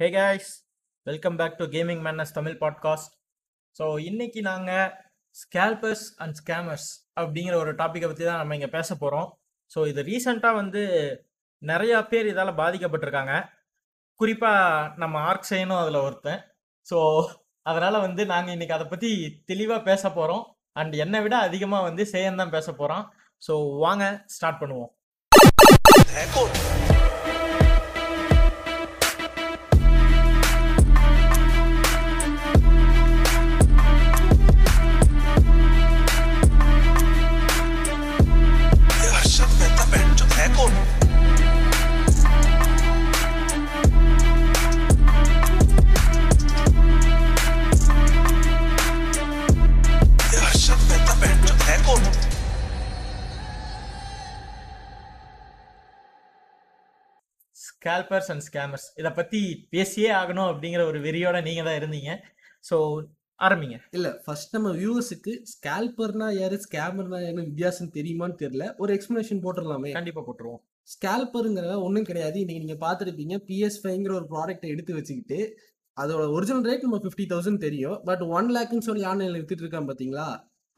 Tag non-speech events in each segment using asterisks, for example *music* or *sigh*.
Hey guys welcome back to gaming menace Tamil podcast so இன்னைக்கு நாங்கள் scalpers and scammers அப்படிங்கிற ஒரு டாப்பிக்கை பற்றி தான் நம்ம இங்கே பேச போகிறோம் ஸோ இது ரீசெண்டாக வந்து நிறையா பேர் இதால் பாதிக்கப்பட்டிருக்காங்க. குறிப்பாக நம்ம ஆர்க்ஸைனும் அதில் ஒருத்தன். ஸோ அதனால் வந்து நாங்கள் இன்றைக்கி அதை பற்றி தெளிவாக பேச போகிறோம் அண்ட் என்னை விட அதிகமாக வந்து சேயன் தான் பேச போகிறோம் ஸோ வாங்க ஸ்டார்ட் பண்ணுவோம். ஸ்கேல்பர்ஸ் அண்ட் ஸ்கேமர்ஸ் இதை பற்றி பேசியே ஆகணும் அப்படிங்கிற ஒரு வெறியோட நீங்கள் தான் இருந்தீங்க. ஸோ ஆரம்பிங்க. இல்ல ஃபர்ஸ்ட் நம்ம வியூவர்ஸுக்கு ஸ்கேல்பர்னா யாரு ஸ்கேமர்னா யாருன்னு வித்தியாசம் தெரியுமான்னு தெரியல. ஒரு எக்ஸ்பிளனேஷன் போட்டுடலாமே. கண்டிப்பாக போட்டுருவோம். ஸ்கேல்பருங்கிற ஒன்றும் கிடையாது. இன்னைக்கு நீங்க பார்த்துருப்பீங்க பிஎஸ் ஃபைங்கிற ஒரு ப்ராடக்ட்டை எடுத்து வச்சுக்கிட்டு அதோட ஒரிஜினல் ரேட் நம்ம ஃபிஃப்டி தௌசண்ட் தெரியும். பட் ஒன் லேக்னு சொல்லி ஆன்லைனில் வித்துட்டு இருக்கான் பாத்தீங்களா?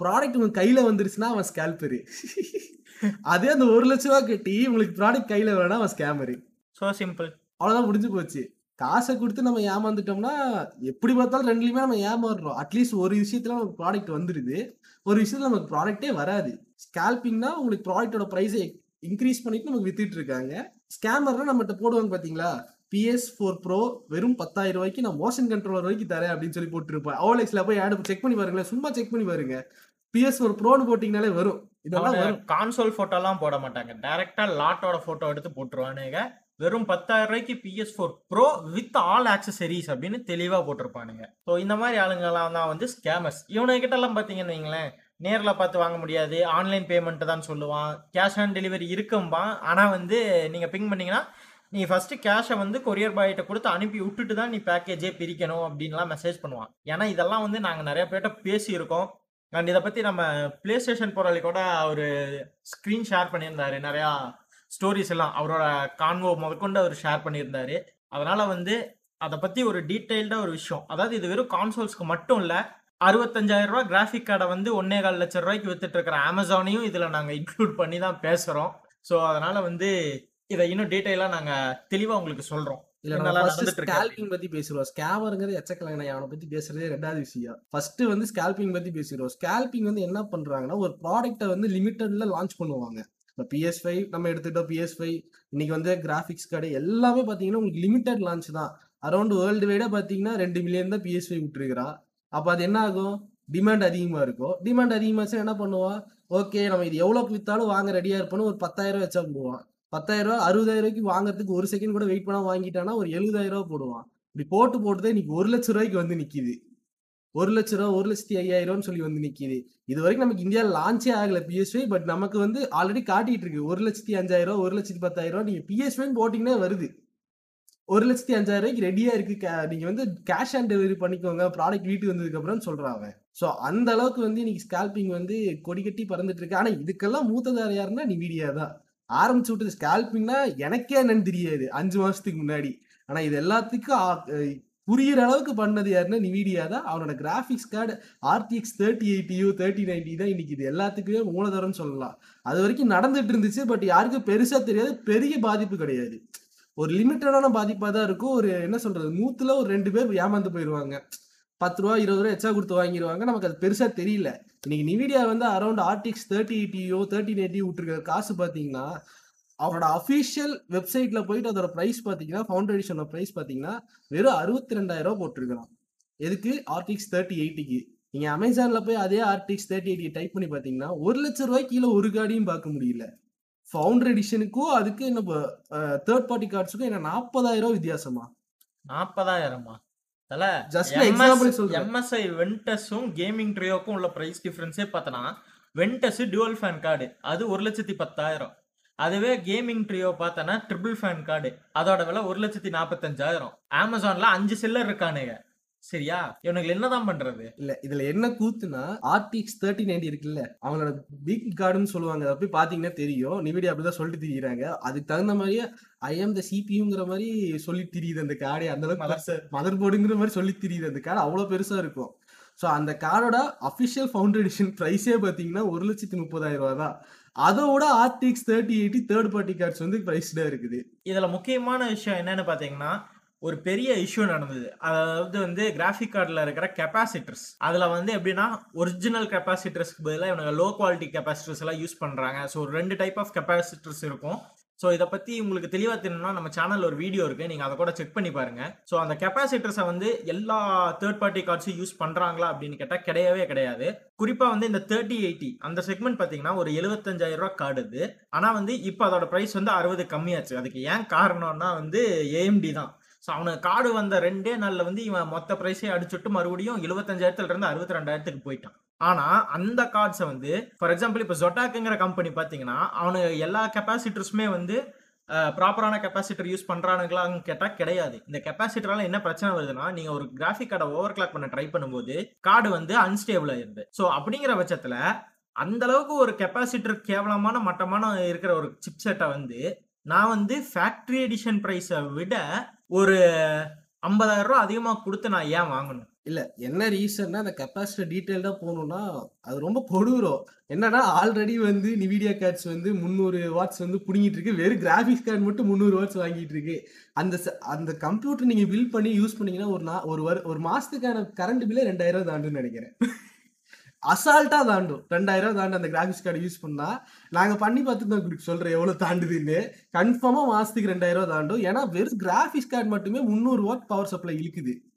ப்ராடக்ட் உங்க கையில வந்துருச்சுன்னா அவன் ஸ்கேல்பரு *laughs* அதே அந்த ஒரு லட்ச ரூபா கட்டி உங்களுக்கு ப்ராடக்ட் கையில வேணா அவன் ஸ்கேமரு ஸோ சிம்பிள் அவ்வளோதான் முடிஞ்சு போச்சு. காசை கொடுத்து நம்ம ஏமாந்துட்டோம்னா எப்படி பார்த்தாலும் ரெண்டுலையுமே நம்ம ஏமாறுறோம். அட்லீஸ்ட் ஒரு விஷயத்துல நமக்கு ப்ராடக்ட் வந்துடுது ஒரு விஷயத்துல நமக்கு ப்ராடக்ட்டே வராது. ஸ்கேல்பிங்னா உங்களுக்கு ப்ராடக்ட்டோட ப்ரைஸை இன்க்ரீஸ் பண்ணிட்டு நமக்கு வித்துட்டு இருக்காங்க. ஸ்கேமர்னா நம்மகிட்ட போடுவாங்க பாத்தீங்களா? பிஎஸ் ஃபோர் ப்ரோ வெறும் பத்தாயிரம் ரூபாய்க்கு நான் மோஷன் கண்ட்ரோலர் வரைக்கும் தரேன் அப்படின்னு சொல்லி போட்டுருப்பேன். ஓலெக்ஸ்ல போய் ஆடு செக் பண்ணி பாருங்களேன். சும்மா செக் பண்ணி பாருங்க. பிஎஸ் ஃபோர் ப்ரோன்னு போட்டிங்கனாலே வரும். இதெல்லாம் வரும். கான்சோல் ஃபோட்டோலாம் போட மாட்டாங்க. டைரெக்டாக லாட்டோட ஃபோட்டோ எடுத்து போட்டுருவானுங்க. வெறும் பத்தாயிரம் ரூபாய்க்கு PS four pro with all accessories அப்படின்னு தெளிவாக போட்டிருப்பானுங்க. ஸோ இந்த மாதிரி ஆளுங்கெல்லாம் தான் வந்து ஸ்கேமர்ஸ் இவனுக்கிட்ட எல்லாம் பார்த்தீங்கன்னு வைங்களேன் நேரில் பார்த்து வாங்க முடியாது ஆன்லைன் பேமெண்ட் தான் சொல்லுவான் கேஷ் ஆன் டெலிவரி இருக்கும்பான். ஆனால் வந்து நீங்கள் பிங் பண்ணீங்கன்னா நீ ஃபஸ்ட்டு கேஷை வந்து கொரியர் பாய்கிட்ட கொடுத்து அனுப்பி விட்டுட்டு தான் நீ பேக்கேஜே பிரிக்கணும் அப்படின்லாம் மெசேஜ் பண்ணுவான். ஏன்னா இதெல்லாம் வந்து நாங்கள் நிறைய பேர்கிட்ட பேசியிருக்கோம். அண்ட் இதை பற்றி நம்ம ப்ளே ஸ்டேஷன் போராளி கூட ஒரு ஸ்க்ரீன் ஷேர் பண்ணியிருந்தாரு நிறையா ஸ்டோரிஸ் எல்லாம் அவரோட கான்வோ முதற்கொண்டு அவர் ஷேர் பண்ணியிருந்தாரு. அதனால வந்து அதை பற்றி ஒரு டீட்டெயில்டாக ஒரு விஷயம். அதாவது இது வெறும் கான்சோல்ஸ்க்கு மட்டும் இல்லை அறுபத்தஞ்சாயிரம் ரூபா கிராஃபிக் கார்டை வந்து ஒன்னே கால் லட்சம் ரூபாய்க்கு வித்துட்டு இருக்கிற அமேசானையும் இதில் நாங்கள் இன்க்ளூட் பண்ணி தான் பேசுகிறோம் ஸோ அதனால வந்து இதை இன்னும் டீட்டெயிலாக நாங்கள் தெளிவாக உங்களுக்கு சொல்கிறோம் ஸ்கேல்பிங் பத்தி பேசுறோம் ஸ்கேமருங்கிறது எச்சக்கலங்க அவனை பத்தி பேசுறதே ரெண்டாவது விஷயம். ஃபர்ஸ்ட் வந்து ஸ்கேல்பிங் பத்தி பேசுறோம் ஸ்கேல்பிங் வந்து என்ன பண்றாங்கன்னா ஒரு ப்ராடக்ட்டை வந்து லிமிட்டட்ல லான்ச் பண்ணுவாங்க. இப்போ பிஎஸ் ஃபைவ் நம்ம எடுத்துக்கிட்டோம் பிஎஸ் ஃபைவ் இன்னைக்கு வந்து கிராஃபிக்ஸ் கார்டு எல்லாமே பார்த்தீங்கன்னா உங்களுக்கு லிமிட்டட் லான்ச் தான். அரௌண்ட் வேர்ல்டு வைடாக பார்த்தீங்கன்னா ரெண்டு மில்லியன் தான் பிஎஸ் ஃபைவ் விட்டுருக்கிறான் அப்போ அது என்ன ஆகும்? டிமாண்ட் அதிகமாக இருக்கும். டிமாண்ட் அதிகமாச்சுன்னா என்ன பண்ணுவான் ஓகே நம்ம இது எவ்வளோக்கு விற்றாலும் வாங்க ரெடியாக இருப்போம்னு ஒரு பத்தாயிரம் வச்சா போடுவான். பத்தாயிரம் ரூபா அறுபதாயிரம் ரூபாய்க்கு வாங்குறதுக்கு ஒரு செகண்ட் கூட வெயிட் பண்ணால் வாங்கிட்டானா ஒரு எழுபதாயிரம் ரூபா போடுவான். இப்படி போட்டு போட்டுதான் இன்னைக்கு ஒரு லட்ச ரூபாய்க்கு வந்து நிற்கிது ஒரு லட்ச ரூபா ஒரு லட்சத்தி ஐயாயிரம்னு சொல்லி வந்து நிக்குது. இது வரைக்கும் நமக்கு இந்தியாவில் லான்ச்சே ஆகல பிஎஸ்ஐ பட் நமக்கு வந்து ஆல்ரெடி காட்டிட்டு இருக்கு. ஒரு லட்சத்தி அஞ்சாயிரம் ரூபா ஒரு லட்சத்தி பத்தாயிரம் ரூபா நீங்க பிஎஸ்ஐ போட்டிங்கன்னா வருது. ஒரு லட்சத்தி அஞ்சாயிரம் ரூபாய்க்கு ரெடியா இருக்கு. நீங்க வந்து கேஷ் ஆன் டெலிவரி பண்ணிக்கோங்க. ப்ராடக்ட் வீட்டுக்கு வந்ததுக்கு அப்புறம் சொல்றான் அவன். ஸோ அந்த அளவுக்கு வந்து இன்னைக்கு ஸ்கேல்பிங் வந்து கொடி கட்டி பறந்துட்டு இருக்கு. ஆனா இதுக்கெல்லாம் மூத்ததார் யாருன்னா நிவிடியா தான். ஆரம்பிச்சு விட்டது ஸ்கேல்பிங்னா எனக்கே என்னன்னு தெரியாது. அஞ்சு மாசத்துக்கு முன்னாடி. ஆனா இது எல்லாத்துக்கும் ஆ- புரியிற அளவுக்கு பண்ணது யாருன்னா நிவிடியா தான். அவனோட கிராஃபிக்ஸ் கார்டு ஆர்டிஎக்ஸ் தேர்ட்டி எயிட்டியோ தேர்ட்டி நைன்டி தான் இன்னைக்கு இது. எல்லாத்துக்குமே மூலதரம்னு சொல்லலாம். அது வரைக்கும் நடந்துட்டு இருந்துச்சு. பட் யாருக்கும் பெருசா தெரியாது. பெரிய பாதிப்பு கிடையாது. ஒரு லிமிட்டடான பாதிப்பாக தான் இருக்கும். ஒரு என்ன சொல்றது? நூத்துல ஒரு ரெண்டு பேர் ஏமாந்து போயிடுவாங்க பத்து ரூபா இருபது ரூபா எச்சா கொடுத்து வாங்கிடுவாங்க நமக்கு அது பெருசா தெரியல. இன்னைக்கு நிவிடியா வந்து அரௌண்ட் ஆர்டிஎக்ஸ் தேர்ட்டி எயிட்டியோ தேர்ட்டி நைன்டி விட்டுருக்க காசு பார்த்தீங்கன்னா அவரோட அஃபிஷியல் வெப்சைட்ல போயிட்டு அதோட ப்ரைஸ் பார்த்தீங்கன்னா ஃபவுண்டர் எடிஷனோட ப்ரைஸ் பார்த்தீங்கன்னா வெறும் அறுபத்தி ரெண்டாயிரம் ரூபா போட்டிருக்கிறான். எதுக்கு? ஆர்டிஎக்ஸ் தேர்ட்டி எயிட்டிக்கு நீங்க அமேசான்ல போய் அதே ஆர்டிஎக்ஸ் தேர்ட்டி எயிட்டி டைப் பண்ணி பார்த்தீங்கன்னா ஒரு லட்ச ரூபாய்க்கு கீழே ஒரு கார்டையும் பார்க்க முடியல. ஃபவுண்டர் எடிஷனுக்கும் அதுக்கு என்ன தேர்ட் பார்ட்டி கார்ட்ஸுக்கும் என்ன நாற்பதாயிரம் ரூபாய் வித்தியாசமா? நாற்பதாயிரமா தல example சொல்றேன். எம்எஸ்ஐ வென்டஸும் கேமிங் ட்ரியோக்கும் உள்ள பிரைஸ் டிஃபரன்ஸே பார்த்தனா வென்டஸ் டுவல் ஃபேன் கார்டு அது ஒரு லட்சத்தி பத்தாயிரம். அதுவே கேமிங் ட்ரியோ பார்த்தனா ட்ரிபிள் ஃபேன் கார்டு அதோட விலை ஒரு லட்சத்தி நாற்பத்தஞ்சாயிரம் அமேசான்ல அஞ்சு செல்லர் இருக்கானுங்க. சரியா? இவனுக்கு என்னதான் பண்றது? இல்ல இதுல என்ன கூத்துனா ஆர்டிஎக்ஸ் தேர்ட்டி நைன்டி இருக்குல்ல அவங்களோட பிக் கார்டுன்னு சொல்லுவாங்க. அதை போய் பாத்தீங்கன்னா தெரியும். நிவிடி அப்படிதான் சொல்லிட்டு திரியிறாங்க. அதுக்கு தகுந்த மாதிரியே ஐ எம் த சிபியுங்கிற மாதிரி சொல்லி திரியுது அந்த கார்டே அந்த அளவுக்கு மதர் போர்டுங்கிற மாதிரி சொல்லி திரியுது அந்த கார்டு அவ்வளவு பெருசா இருக்கும். ஸோ அந்த கார்டோட அஃபிஷியல் ஃபவுண்டர் எடிஷன் ப்ரைஸே பார்த்தீங்கன்னா ஒரு லட்சத்தி முப்பதாயிரம் ரூபா தான். அதோட RTX thirty eighty third party cards வந்து ப்ரைஸ்டாக இருக்குது. இதில் முக்கியமான விஷயம் என்னன்னு பார்த்தீங்கன்னா ஒரு பெரிய இஷ்யூ நடந்தது. அதாவது வந்து கிராஃபிக் கார்டில் இருக்கிற கெப்பாசிட்டர்ஸ் அதில் வந்து எப்படின்னா ஒரிஜினல் கெப்பாசிட்டர்ஸ்க்கு பதிலாக இவங்க லோ குவாலிட்டி கெப்பாசிட்டர்ஸ் எல்லாம் யூஸ் பண்ணுறாங்க ஸோ ரெண்டு டைப் ஆஃப் கெப்பாசிட்டர்ஸ் இருக்கும். ஸோ இதை பற்றி உங்களுக்கு தெளிவாக தெரியணும்னா நம்ம சேனலில் ஒரு வீடியோ இருக்குது நீங்கள் அதை கூட செக் பண்ணி பாருங்கள் ஸோ அந்த கெப்பாசிட்டர்ஸை வந்து எல்லா தேர்ட் பார்ட்டி கார்ட்ஸும் யூஸ் பண்ணுறாங்களா அப்படின்னு கேட்டால் கிடையவே கிடையாது. குறிப்பாக வந்து இந்த தேர்ட்டி எயிட்டி அந்த செக்மெண்ட் பார்த்தீங்கன்னா ஒரு 75000 ரூபா கார்டு இது. ஆனால் வந்து இப்போ அதோட ப்ரைஸ் வந்து அறுபது கம்மியாச்சு. அதுக்கு ஏன் காரணம்னா வந்து ஏஎம்டி தான். ஸோ அவனுக்கு கார்டு வந்த ரெண்டே நாளில் வந்து இவன் மொத்த ப்ரைஸே அடிச்சுட்டு மறுபடியும் எழுபத்தஞ்சாயிரத்துலேருந்து அறுபத்தி ரெண்டாயிரத்துக்கு போயிட்டான். ஆனா அந்த கார்ட்ஸை வந்து ஃபார் எக்ஸாம்பிள் இப்போ ஜொட்டாக்குங்கிற கம்பெனி பார்த்தீங்கன்னா அவனு எல்லா கெப்பாசிட்டர்ஸுமே வந்து ப்ராப்பரான கெப்பாசிட்டர் யூஸ் பண்ணுறானுங்களான்னு கேட்டால் கிடையாது. இந்த கெப்பாசிட்டரால என்ன பிரச்சனை வருதுன்னா நீங்கள் ஒரு கிராஃபிக் கார்டை ஓவர் கிளாக் பண்ண ட்ரை பண்ணும்போது கார்டு வந்து அன்ஸ்டேபிள் ஆயிருந்து ஸோ அப்படிங்கிற பட்சத்தில் அந்த அளவுக்கு ஒரு கெப்பாசிட்டர் கேவலமான மட்டமான இருக்கிற ஒரு சிப் செட்டை வந்து நான் வந்து ஃபேக்ட்ரி எடிஷன் ப்ரைஸை விட ஒரு ஐம்பதாயிரம் ரூபா அதிகமாக கொடுத்து நான் ஏன் வாங்கணும்? இல்ல என்ன ரீசன்னா அந்த கெப்பாசிட்டர் டீட்டெயில்டா போகணும்னா அது ரொம்ப கொடூரம். என்னன்னா ஆல்ரெடி வந்து நிவிடியா கார்ட்ஸ் வந்து முந்நூறு வாட்ஸ் வந்து புடுங்கிட்டு இருக்கு. வெறும் கிராஃபிக்ஸ் கார்டு மட்டும் முந்நூறு வாட்ஸ் வாங்கிட்டு இருக்கு. அந்த ச- அந்த கம்ப்யூட்டர் நீங்க பில் பண்ணி யூஸ் பண்ணீங்கன்னா ஒரு நா ஒரு வரு- ஒரு மாசத்துக்கான கரண்ட் பில்லே ரெண்டாயிரம் தாண்டுன்னு நினைக்கிறேன். அசால்ட்டா தாண்டும். ரெண்டாயிரம் தாண்டு அந்த கிராஃபிக்ஸ் கார்டு யூஸ் பண்ணா நாங்க பண்ணி பார்த்து தான் உங்களுக்கு சொல்றேன் எவ்வளவு தாண்டுதுன்னு. கன்ஃபார்மா மாசத்துக்கு ரெண்டாயிரம் தாண்டும். ஏன்னா வெறும் கிராஃபிக்ஸ் கார்டு மட்டுமே முந்நூறு வாட் பவர் சப்ளை இழுக்குது.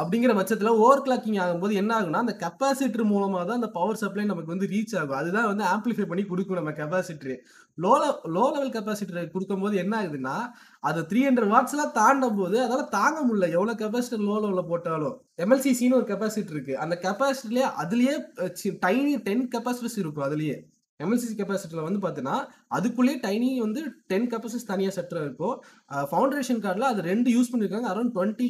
அப்படிங்கிற பட்சத்துல ஓவர் கிளாக்கிங் ஆகும்போது என்ன ஆகும்னா அந்த கெப்பாசிட்டர் மூலமா தான் அந்த பவர் சப்ளை நமக்கு வந்து ரீச் ஆகும். அதுதான் வந்து ஆம்பிளிஃபை பண்ணி கொடுக்கும் நம்ம capacitor low low level capacitor கொடுக்கும்போது என்ன ஆகுதுன்னா அது த்ரீ ஹண்ட்ரட் வாட்ஸ்லாம் தாண்டும் போது அதால தாங்க முடியல. எவ்வளவு கெப்பாசிட்டர் லோ லெவலில் போட்டாலும் எம்எல்சிசின்னு ஒரு கெப்பாசிட்டர் இருக்கு. அந்த கெப்பாசிட்டர்லயே அதுலயே டைனி டென் கெப்பாசிட்டர்ஸ் இருக்கும் அதுலயே. எம்எல்சிசி கெப்பாசிட்டியில் வந்து பார்த்தீங்கன்னா அதுக்குள்ளேயே டைனி வந்து டென் கெப்பாசிட்டிஸ் தனியாக செட்டர் இருக்கும். ஃபவுண்டேஷன் கார்டில் அது ரெண்டு யூஸ் பண்ணியிருக்காங்க அரௌண்ட் டுவெண்ட்டி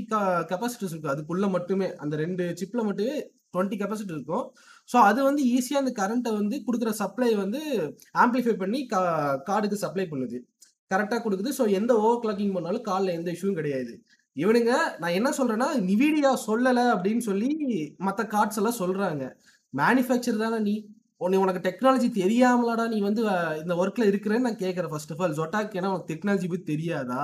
கெப்பாசிட்டிஸ் இருக்கும் அதுக்குள்ளே மட்டுமே அந்த ரெண்டு சிப்பில் மட்டுமே டுவெண்ட்டி கெப்பாசிட்டி இருக்கும். ஸோ அது வந்து ஈஸியாக அந்த கரண்ட்டை வந்து கொடுக்குற சப்ளை வந்து ஆம்பிளிஃபை பண்ணி கார்டுக்கு சப்ளை பண்ணுது. கரெக்டாக கொடுக்குது. ஸோ எந்த ஓவர் கிளாக்கிங் பண்ணாலும் காலில் எந்த இஷ்யூவும் கிடையாது. இவனுங்க நான் என்ன சொல்கிறேன்னா நிவிடியா சொல்லலை அப்படின்னு சொல்லி மற்ற கார்ட்ஸ் எல்லாம் சொல்கிறாங்க மேனுஃபேக்சர் தானே நீ? உன்னை உனக்கு டெக்னாலஜி தெரியாமலாடா நீ வந்து இந்த ஒர்க்ல இருக்கிறேன்னு நான் கேட்கறேன் ஃபர்ஸ்ட் ஆஃப் ஆல் ஜொட்டாக்கு ஏன்னா உனக்கு டெக்னாலஜி பத்தி தெரியாதா?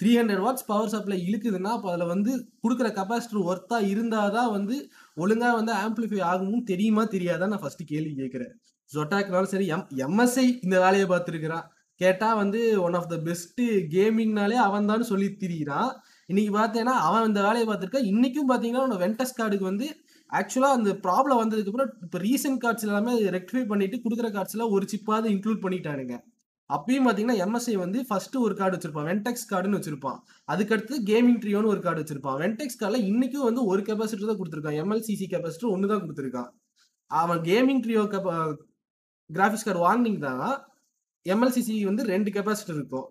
Three hundred watts power supply இழுக்குதுன்னா அப்போ அதில் வந்து கொடுக்குற கெப்பாசிட்டர் ஒர்த்தா இருந்தாதான் வந்து ஒழுங்காக வந்து ஆம்பிளிஃபை ஆகும் தெரியுமா தெரியாதா நான் ஃபர்ஸ்ட் கேள்வி கேட்குறேன் ஜொட்டாக்குனாலும் சரி எம் எம்எஸ்ஐ இந்த வேலையை பார்த்துருக்கிறான். கேட்டால் வந்து ஒன் ஆஃப் த பெஸ்ட்டு கேமிங்னாலே அவன் தான் சொல்லி திரியிறான். இன்னைக்கு பார்த்தேன்னா அவன் இந்த வேலையை பார்த்துருக்கான் இன்னைக்கும் பார்த்தீங்கன்னா உன்னோட வென்டஸ் கார்டுக்கு வந்து ஆக்சுவலாக அந்த ப்ராப்ளம் வந்ததுக்கு அப்புறம் இப்போ ரீசெண்ட் கார்ட்ஸ் எல்லாமே ரெக்டிஃபை பண்ணிட்டு கொடுக்குற கார்ட்ஸ்ல ஒரு சிப்பாவது இன்க்ளூட் பண்ணிட்டானுங்க. அப்பயும் பார்த்தீங்கன்னா எம்எஸ்ஐ வந்து ஃபர்ஸ்ட் ஒரு கார்டு வச்சிருப்பான். வென்டெக்ஸ் கார்டுன்னு வச்சிருப்பான். அதுக்கடுத்து கேமிங் ட்ரியோன்னு ஒரு கார்டு வச்சிருப்பான். வென்டெக்ஸ் கார்டில் இன்னைக்கும் வந்து ஒரு கெப்பாசிட்டர் தான் கொடுத்துருக்கான். எம்எல்சிசி கெப்பாசிட்டர் ஒன்று தான் கொடுத்துருக்கான். அவன் கேமிங் ட்ரியோ கிராஃபிக்ஸ் கார்டு வாங்கினீங்கன்னா எம்எல்சிசி வந்து ரெண்டு கெப்பாசிட்டர் இருக்கும்.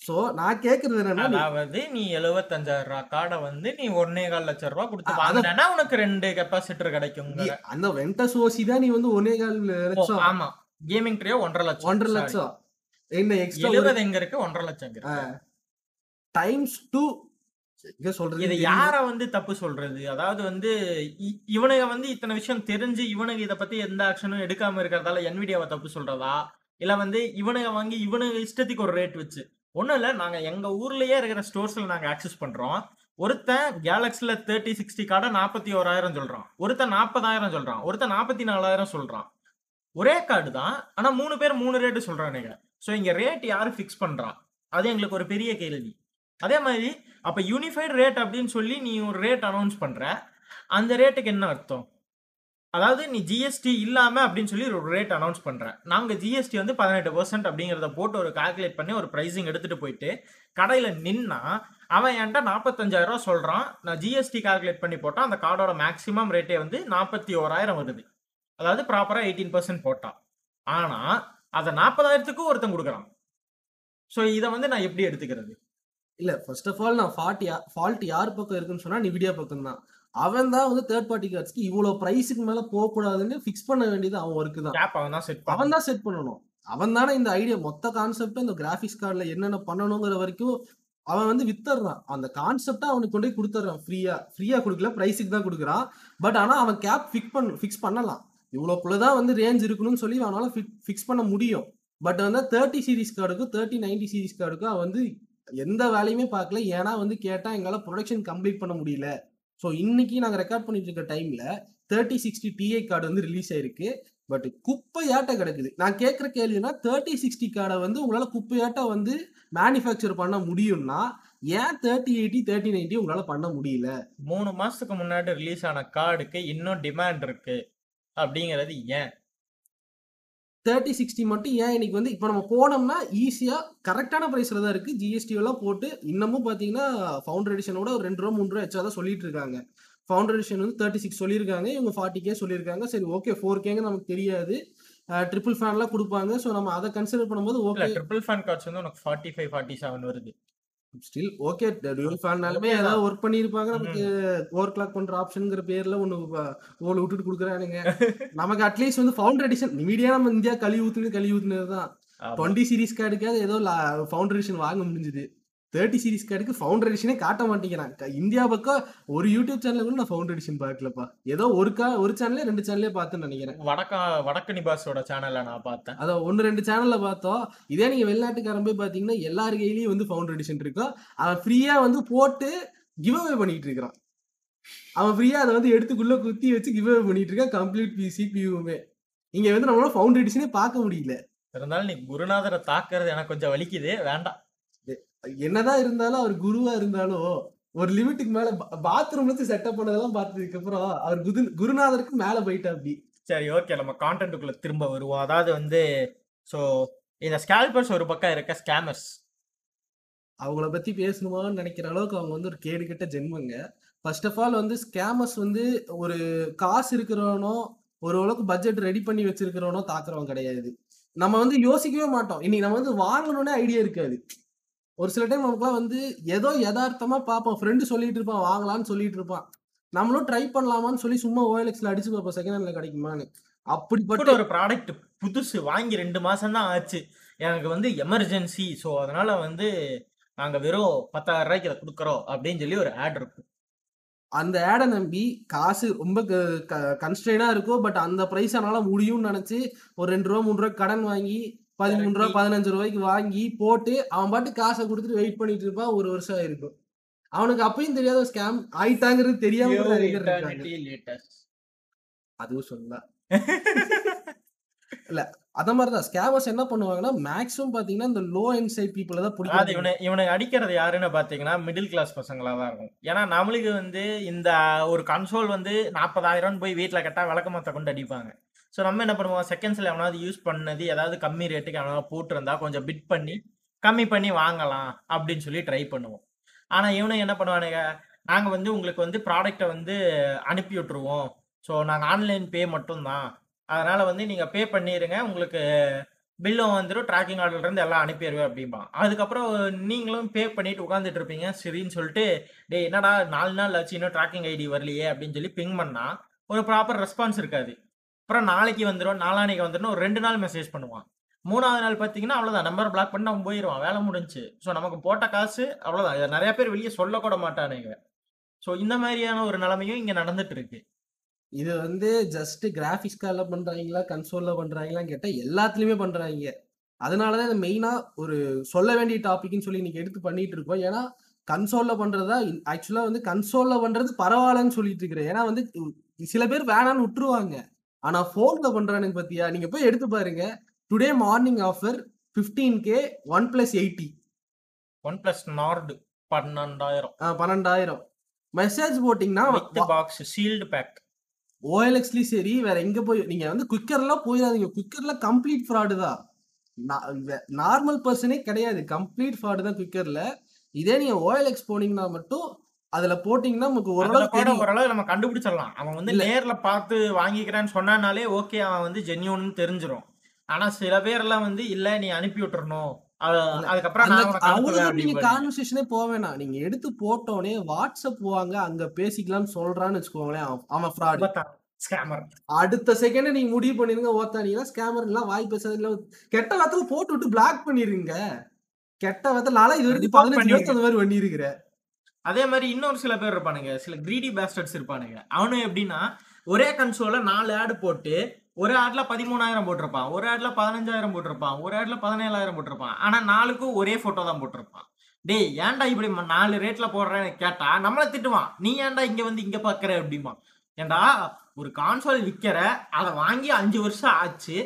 ஸோ நான் கேட்கறது என்னன்னா அதாவது நீ எழுபத்தஞ்சாயிரம் ரூபா கார்டை வந்து நீ ஒன்னே கால் லட்சம் ரூபா கொடுத்து வாங்கினா உனக்கு ரெண்டு கெப்பாசிட்டர் கிடைக்கும் அந்த வென்டஸ் ஓசி தான் நீ வந்து ஒன்னே கால் லட்சம் ஆமா. கேமிங் ட்ரே ஒன்றரை லட்சம். ஒன்றரை. லட்சம். என்ன எக்ஸ்ட்ரா எழுபது எங்க இருக்கு? ஒன்றரை லட்சம் டைம்ஸ் டூ சொல்றது? இது. யார வந்து தப்பு சொல்றது? அதாவது வந்து இவனுங்க வந்து இத்தனை விஷயம் தெரிஞ்சு இவனுங்க இத பத்தி எந்த ஆக்ஷனும் எடுக்காம இருக்கிறதால என்விடியாவை தப்பு சொல்றதா? இல்ல வந்து இவனுங்க வாங்கி இவனுங்க இஷ்டத்துக்கு ஒரு ரேட் வச்சு. ஒன்றும் இல்லை. நாங்கள் எங்கள் ஊர்லேயே இருக்கிற ஸ்டோர்ஸில் நாங்கள் ஆக்சஸ் பண்ணுறோம் ஒருத்தன் கேலக்ஸியில் தேர்ட்டி சிக்ஸ்டி கார்டை நாற்பத்தி ஓராயிரம் சொல்கிறான் ஒருத்தன் நாற்பதாயிரம் சொல்கிறான் ஒருத்தன் நாற்பத்தி நாலாயிரம் சொல்கிறான் ஒரே கார்டு தான். ஆனால் மூணு பேர் மூணு ரேட்டு சொல்றானுங்க. ஸோ இங்கே ரேட் யார் ஃபிக்ஸ் பண்ணுறான் அது எங்களுக்கு ஒரு பெரிய கேள்வி. அதே மாதிரி அப்போ யூனிஃபைடு ரேட் அப்படின்னு சொல்லி நீ ஒரு ரேட் அனௌன்ஸ் பண்ணுற அந்த ரேட்டுக்கு என்ன அர்த்தம்? அதாவது நீ ஜிஎஸ்டி இல்லாமல் அப்படின்னு சொல்லி ஒரு ரேட் அனௌன்ஸ் பண்ணுறேன் நாங்கள் ஜிஎஸ்டி வந்து பதினெட்டு பர்சன்ட் அப்படிங்கிறத போட்டு ஒரு கால்குலேட் பண்ணி ஒரு ப்ரைஸிங் எடுத்துகிட்டு போயிட்டு கடையில் நின்னா அவன் என்கிட்ட நாற்பத்தஞ்சாயிரம் ரூபா நான் ஜிஎஸ்டி கால்குலேட் பண்ணி போட்டால் அந்த கார்டோட மேக்ஸிமம் ரேட்டே வந்து நாற்பத்தி ஓராயிரம் வருது. அதாவது ப்ராப்பராக எயிட்டீன் பர்சன்ட் போட்டான். ஆனால் அதை நாற்பதாயிரத்துக்கும் ஒருத்தன் கொடுக்குறான். ஸோ இதை வந்து நான் எப்படி எடுத்துக்கிறது? இல்லை ஃபர்ஸ்ட் ஆஃப் ஆல் நான் ஃபால்ட் ஃபால்ட் யார் பக்கம் இருக்குன்னு சொன்னால் நிவிடியா பக்கம் தான் அவன் தான் வந்து தேர்ட் பார்ட்டி கார்ட்ஸ்க்கு இவ்வளவு பிரைஸுக்கு மேல போக கூடாதுன்னு ஃபிக்ஸ் பண்ண வேண்டியது அவன் ஒர்க்கு தான். அவன் தான் செட் அவன் தான் செட் பண்ணணும். அவன் தானே இந்த ஐடியா மொத்த கான்செப்ட் இந்த கிராஃபிக்ஸ் கார்டில் என்னென்ன பண்ணணுங்கிற வரைக்கும் அவன் வந்து வித்தர்றான் அந்த கான்செப்டை அவனுக்கு கொண்டு போய் கொடுத்துட்றான் ஃப்ரீயா ஃப்ரீயா கொடுக்கல ப்ரைஸுக்கு தான் கொடுக்குறான். பட் ஆனா அவன் கேப் ஃபிக் பண்ண ஃபிக்ஸ் பண்ணலாம். இவ்வளோக்குள்ள தான் வந்து ரேஞ்ச் இருக்கணும்னு சொல்லி அவனால ஃபிக்ஸ் பண்ண முடியும். பட் வந்து தேர்ட்டி சீரிஸ் கார்டுக்கும் தேர்ட்டி நைன்டி சீரிஸ் கார்டுக்கும் அவன் வந்து எந்த வேலையுமே பார்க்கல. ஏன்னா வந்து கேட்டா எங்களால ப்ரொடக்ஷன் கம்ப்ளீட் பண்ண முடியல. ஸோ இன்னைக்கு நாங்கள் ரெக்கார்ட் பண்ணிட்டு இருக்க டைம்ல தேர்ட்டி சிக்ஸ்டி டிஐ கார்டு வந்து ரிலீஸ் ஆயிருக்கு. பட் குப்பையாட்ட கிடக்குது. நான் கேட்குற கேள்வினா தேர்ட்டி சிக்ஸ்டி கார்டை வந்து உங்களால் குப்பையாட்ட வந்து மேனுஃபேக்சர் பண்ண முடியும்னா ஏன் தேர்ட்டி எயிட்டி தேர்ட்டி நைன்டி உங்களால் பண்ண முடியல? மூணு மாசத்துக்கு முன்னாடி ரிலீஸ் ஆன கார்டுக்கு இன்னும் டிமாண்ட் இருக்கு. அப்படிங்கிறது ஏன்? தேர்ட்டி சிக்ஸ்டி மட்டும் ஏன் இன்னைக்கு வந்து இப்போ நம்ம போனோம்னா ஈஸியாக கரெக்டான ப்ரைஸில் தான் இருக்குது ஜிஎஸ்டி எல்லாம் போட்டு இன்னமும் பார்த்தீங்கன்னா ஃபவுண்டர் எடிஷனோட ஒரு ரெண்டு ரூபா மூணு ரூபா எச்சா தான் சொல்லிட்டு இருக்காங்க. ஃபவுண்டர் எடிஷன் வந்து தேர்ட்டி சிக்ஸ் சொல்லியிருக்காங்க. இவங்க ஃபார்ட்டி கே சொல்லியிருக்காங்க. சரி ஓகே ஃபோர் கேங்க நமக்கு தெரியாது. ட்ரிபிள் ஃபேன்லாம் கொடுப்பாங்க. ஸோ நம்ம அதை கன்சிடர் பண்ணும்போது ஓகே ட்ரிபிள் ஃபேன் கார்ட்ஸ் வந்து உனக்கு ஃபார்ட்டி ஃபைவ் ஃபார்ட்டி செவன் வருது. ஸ்டில் ஓகே டியூல் ஃபேன்னாலுமே. ஏதாவது ஒர்க் பண்ணியிருப்பாங்க. நமக்கு ஓவர் கிளாக் பண்ற ஆப்ஷனுங்கிற பேர்ல ஒன்று ஓல விட்டுட்டு கொடுக்குறானுங்க. *laughs* நமக்கு அட்லீஸ்ட் வந்து ஃபவுண்டர் எடிஷன் மீடியா நம்ம இந்தியா கழுவி ஊத்துனது கழுவி ஊத்துனது தான். டுவெண்ட்டி சீரிஸ் கார்டுக்காவது ஏதோ ஃபவுண்டர் எடிஷன் வாங்க முடிஞ்சுது. தேர்ட்டி சீரிஸ் கார்டுக்கு ஃபவுண்டர் எடிஷனே காட்ட மாட்டேங்கிறான் இந்தியா பக்கம் ஒரு யூடியூப் சேனல்ல கூட நான் ஃபவுண்டர் எடிஷன் பார்க்கலப்பா. ஏதோ ஒரு கா ஒரு சேனல்லே ரெண்டு சேனல்லே பார்த்துன்னு நினைக்கிறேன். வடக்கா வடக்கு நிபாஸோட சேனல்ல நான் பார்த்தேன். அதை ஒன்று ரெண்டு சேனல்ல பார்த்தோம். இதே நீங்க வெளிநாட்டுக்காரன் போய் பார்த்தீங்கன்னா எல்லார் கையிலயும் வந்து ஃபவுண்டர் எடிஷன் இருக்கும். அவன் ஃப்ரீயா வந்து போட்டு கிவ் அவே பண்ணிட்டு இருக்கிறான். அவன் ஃப்ரீயா அதை வந்து எடுத்துக்குள்ள குத்தி வச்சு கிவ் அவே பண்ணிட்டு இருக்கான். கம்ப்ளீட் பிசி பியூமே இங்க வந்து நம்மளால ஃபவுண்டர் எடிஷனே பார்க்க முடியல. இருந்தாலும் நீ குருநாதரை தாக்குறது எனக்கு கொஞ்சம் வலிக்குது. வேண்டாம். என்னதான் இருந்தாலும் அவர் குருவா இருந்தாலும் ஒரு லிமிட்டுக்கு மேல பாத்ரூம்ல செட்டப் பண்ணதெல்லாம் பார்த்ததுக்கு அப்புறம் அவர் குரு குருநாதருக்கு மேல போயிட்டா அப்படி சரி ஓகே நம்ம கான்டென்ட்டுக்குள்ள திரும்ப வருவோம். அதாவது வந்து ஸோ இந்த ஸ்கேல்பர்ஸ் ஒரு பக்கம் இருக்க ஸ்கேமர்ஸ் அவங்கள பத்தி பேசணுமான்னு நினைக்கிற அளவுக்கு அவங்க வந்து ஒரு கேடு கெட்ட ஜென்மங்க. ஃபர்ஸ்ட் ஆஃப் ஆல் வந்து ஸ்கேமர்ஸ் வந்து ஒரு காசு இருக்கிறவனோ ஒரு அளவுக்கு பட்ஜெட் ரெடி பண்ணி வச்சிருக்கிறவனோ தாக்குறவன் கிடையாது. நம்ம வந்து யோசிக்கவே மாட்டோம். இன்னைக்கு நம்ம வந்து வாங்கணும்னே ஐடியா இருக்காது. ஒரு சில டைம் நமக்குலாம் வந்து ஏதோ யதார்த்தமா பார்ப்போம். ஃப்ரெண்டு சொல்லிட்டு இருப்பான் வாங்கலாம்னு சொல்லிட்டு இருப்பான். நம்மளும் ட்ரை பண்ணலாமான்னு சொல்லி சும்மா ஓஎல்எக்ஸ்ல அடிச்சு பார்ப்போம். செகண்ட் ஹேண்ட்ல கிடைக்குமான்னு. அப்படிப்பட்ட ஒரு ப்ராடக்ட் புதுசு வாங்கி ரெண்டு மாசம் தான் ஆச்சு. எனக்கு வந்து எமர்ஜென்சி ஸோ அதனால வந்து நாங்க வெறும் பத்தாயிரம் ரூபாய்க்கு இதை கொடுக்குறோம் அப்படின்னு சொல்லி ஒரு ஆட் இருக்கும். அந்த ஆடை நம்பி காசு ரொம்ப கன்ஸ்ட்ரெயினா இருக்கும் பட் அந்த பிரைஸ் அதனால முடியும்னு நினைச்சு ஒரு ரெண்டு ரூபா மூணு ரூபா கடன் வாங்கி பதிமூணு ரூபா. பதினஞ்சு ரூபாய்க்கு வாங்கி போட்டு அவன் பாட்டு காசை கொடுத்துட்டு வெயிட் பண்ணிட்டு இருப்பான் ஒரு வருஷம் ஆயிருக்கும். அவனுக்கு அப்பயும் தெரியாத ஸ்கேம் ஆயிட்டாங்கிறது தெரியாம அதுவும் சொல்லலாம் அத மாதிரிதான். ஸ்கேமர்ஸ் என்ன பண்ணுவாங்கன்னா மேக்ஸிமம் பாத்தீங்கன்னா இந்த லோ அண்ட் சைட் பீப்புள தான் பிடிக்கும் இவனை இவனை அடிக்கிறது யாருன்னு பாத்தீங்கன்னா மிடில் கிளாஸ் பசங்களா தான் இருக்கும். ஏன்னா நம்மளுக்கு வந்து இந்த ஒரு கன்சோல் வந்து நாற்பதாயிரம் போய் வீட்ல கட்டா விளக்கமத்த கொண்டு அடிப்பாங்க. ஸோ நம்ம என்ன பண்ணுவோம்? செகண்ட்ஸில் எவனாவது யூஸ் பண்ணது ஏதாவது கம்மி ரேட்டுக்கு எவனாவது போட்டிருந்தா கொஞ்சம் பிட் பண்ணி கம்மி பண்ணி வாங்கலாம் அப்படின்னு சொல்லி ட்ரை பண்ணுவோம். ஆனால் இவனுங்க என்ன பண்ணுவானுங்க? நாங்கள் வந்து உங்களுக்கு வந்து ப்ராடக்ட்டை வந்து அனுப்பி விட்ருவோம் ஸோ நாங்கள் ஆன்லைன் பே மட்டும்தான். அதனால் வந்து நீங்கள் பே பண்ணிடுங்க உங்களுக்கு பில்லும் வந்துடும் ட்ராக்கிங் ஆர்டர்லேருந்து எல்லாம் அனுப்பிடுவேன் அப்படிம்பான். அதுக்கப்புறம் நீங்களும் பே பண்ணிட்டு உட்காந்துட்டு இருப்பீங்க. சரின்னு சொல்லிட்டு டேய் என்னடா நாலு நாள் ஆச்சு இன்னும் ட்ராக்கிங் ஐடி வரலையே அப்படின்னு சொல்லி பிங் பண்ணால் ஒரு ப்ராப்பர் ரெஸ்பான்ஸ் இருக்காது. அப்புறம் நாளைக்கு வந்துடும் நாளானைக்கு வந்துடும் ஒரு ரெண்டு நாள் மெசேஜ் பண்ணுவான். மூணாவது நாள் பார்த்தீங்கன்னா அவ்வளோதான் நம்பர் பிளாக் பண்ணி அவன் போயிடுவான் வேலை முடிஞ்சுச்சு ஸோ நமக்கு போட்ட காசு அவ்வளோதான் இதை நிறைய பேர் வெளியே சொல்லக்கூட மாட்டானுங்க. ஸோ இந்த மாதிரியான ஒரு நிலைமையும் இங்கே நடந்துட்டு இருக்கு இது வந்து ஜஸ்ட் கிராஃபிக்ஸ் கார்டில் கன்சோலில் பண்ணுறாங்களா கேட்டால் எல்லாத்துலேயுமே பண்ணுறாங்க அதனால தான் இது மெயினாக ஒரு சொல்ல வேண்டிய டாபிக்னு சொல்லி இன்னைக்கு எடுத்து பண்ணிட்டு இருக்கோம். ஏன்னா கன்சோலில் பண்ணுறதா ஆக்சுவலாக வந்து கன்சோலில் பண்ணுறது பரவாயில்லன்னு சொல்லிட்டு இருக்கிறேன். ஏன்னா வந்து சில பேர் வேணான்னு விட்டுருவாங்க. ஆனா போன்ல பண்றானுங்க பாத்தியா? நீங்க போய் எடுத்து பாருங்க. Today morning offer fifteen K one plus eighty one plus Nord பன்னெண்டாயிரம். பன்னெண்டாயிரம் மெசேஜ் போட்டிங்கன்னா பாக்ஸ் சீல்டு பேக் ஓஎல்எக்ஸ்லயும் சரி வேற எங்க போய் நீங்க வந்து குவிக்கர்லாம் போயிடாதீங்க. குவிக்கர்ல கம்ப்ளீட் ஃப்ராடு தான். நார்மல் பர்சனே கிடையாது. கம்ப்ளீட் ஃப்ராடு தான் குவிக்கர்ல இதே நீங்க ஓஎல்எக்ஸ் போனீங்கன்னா மட்டும் அதுல போட்டீங்கன்னா நமக்கு ஓரளவு ஓரளவு நம்ம கண்டுபிடிச்சிடலாம். அவன் வந்து. நேர்ல பார்த்து வாங்கிக்கிறேன்னு சொன்னானாலே ஓகே அவன் வந்து ஜென்யூன்னு தெரிஞ்சிரும். ஆனா சில பேர் எல்லாம் வந்து இல்ல நீ அனுப்பி விட்டுறணும். அதுக்கப்புறம் நீங்க கான்வர்சேஷனே போக வேணாம். நீங்க எடுத்து போட்டோனே வாட்ஸ்அப் வாங்க அங்க பேசிக்கலாம்னு சொல்றான்னு வச்சுக்கோங்களேன் அவன்- அவன் ஃப்ராடு ஸ்கேமர் அடுத்த செகண்ட் நீங்க முடிவு பண்ணிருங்க ஓத்தானீங்கன்னா ஸ்கேமர் எல்லாம் வாய் பேசாத இல்ல. கெட்ட வார்த்தையில போட்டு விட்டு பிளாக் பண்ணிருங்க. கெட்ட வார்த்தைனால இது வரைக்கும் பதினஞ்சு மாதிரி பண்ணிருக்கிறேன் அதே மாதிரி இன்னொரு சில பேர் இருப்பானுங்க. சில கிரீடி பேஸ்டர்ஸ் இருப்பானுங்க. அவனு எப்படின்னா ஒரே கன்சோல நாலு ஆடு போட்டு ஒரு ஆட்ல பதிமூணாயிரம் போட்டிருப்பான். ஒரு ஆட்ல பதினஞ்சாயிரம் போட்டிருப்பான். ஒரு ஆட்ல பதினேழாயிரம் போட்டிருப்பான். ஆனா நாளுக்கும் ஒரே போட்டோ தான் போட்டிருப்பான். டேய் ஏன்டா இப்படி நாலு ரேட்ல போடுறேன்னு கேட்டா நம்மளை திட்டுவான். நீ ஏன்டா இங்க வந்து இங்க பாக்குற? அப்படிமா ஏன்டா ஒரு கான்சோல் விற்கிற அதை வாங்கி அஞ்சு வருஷம் ஆச்சு.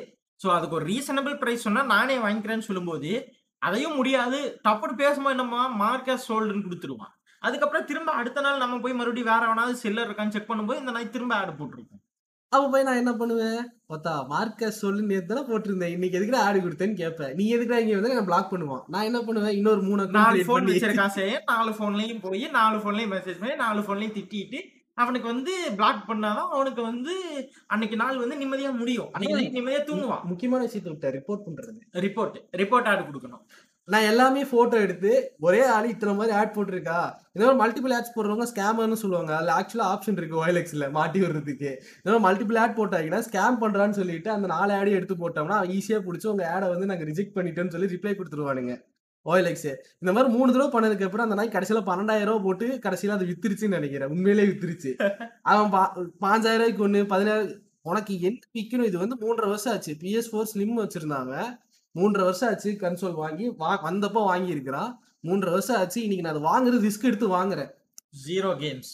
ஸோ அதுக்கு ஒரு ரீசனபிள் ப்ரைஸ் சொன்னா நானே வாங்கிக்கிறேன்னு சொல்லும்போது அதையும் முடியாது. தப்பு பேசும்போது என்னம்மா? மார்க்கெட் சோல்டுன்னு கொடுத்துருவான். அதுக்கப்புறம் திரும்ப அடுத்த நாள் நம்ம போய் மறுபடியும் வேற எவனாவது செல்லர் இருக்கான்னு செக் பண்ணும்போது இந்த நாய் திரும்ப ஆடு போட்டிருக்கோம் அப்ப போய் நான் என்ன பண்ணுவேன்? பார்த்தா மார்க்கஸ் சொல்லு நேத்து தானே போட்டிருந்தேன். இன்னைக்கு எதுக்கு ஆடு கொடுத்தேன்னு கேட்பேன். நீ எதுக்கு இங்க வந்து நான் பிளாக் பண்ணுவான். நான் என்ன பண்ணுவேன்? இன்னொரு மூணு நாலு பண்ணி வச்சிருக்கான் சரி நாலு ஃபோன்லயும் போய் நாலு ஃபோன்லயும் மெசேஜ் பண்ணி நாலு ஃபோன்லயும் திட்டிட்டு அவனுக்கு வந்து பிளாக் பண்ணாதான் அவனுக்கு வந்து அன்னைக்கு நாள் வந்து நிம்மதியா முடியும். அன்னைக்கு நிம்மதியா தூங்குவான். முக்கியமான விஷயத்தை விட்ட ரிப்போர்ட் பண்றது. ரிப்போர்ட் ரிப்போர்ட் ஆடு கொடுக்கணும். நான் எல்லாமே ஃபோட்டோ எடுத்து ஒரே ஆள் இத்தனை மாதிரி ஆட் போட்டிருக்கா? இந்த மல்டிபிள் ஆட்ஸ் போடுறவங்க ஸ்கேமர்னு சொல்லுவாங்க. அதில் ஆக்சுவலாக ஆப்ஷன் இருக்கு ஒயலெக்ஸில் மாட்டி விடுறதுக்கு. இந்த மல்டிபிள் ஆட் போட்டாங்கன்னா ஸ்கேம் பண்ணுறான்னு சொல்லிட்டு அந்த நாலு ஆடையும் எடுத்து போட்டோம்னா ஈஸியாக பிடிச்சி உங்கள் ஆடை வந்து நாங்கள் ரிஜெக்ட் பண்ணிட்டோம்னு சொல்லி ரிப்ளை கொடுத்துருவானுங்க. OLX இந்த மாதிரி மூணு தடவை பண்ணதுக்கு அப்புறம் அந்த நாய் கடைசியில பன்னெண்டாயிரம் ரூபாய் போட்டு கடைசியில அது வித்துருச்சுன்னு நினைக்கிறேன். உண்மையிலேயே வித்துருச்சு. அவன் பா பாஞ்சாயிரம் ரூபாய்க்கு ஒன்று பதினாயிரம் உனக்கு என்ன விற்கணும் இது வந்து மூன்றரை வருஷம் ஆச்சு. பிஎஸ் ஃபோர் ஸ்லிம் வச்சிருந்தாங்க. மூன்றரை வருஷம் ஆச்சு கன்சோல் வாங்கி வா வந்தப்போ வாங்கி இருக்கிறான் மூன்றரை வருஷம் ஆச்சு இன்னைக்கு நான் அதை வாங்குறது ரிஸ்க் எடுத்து வாங்குறேன். ஜீரோ கேம்ஸ்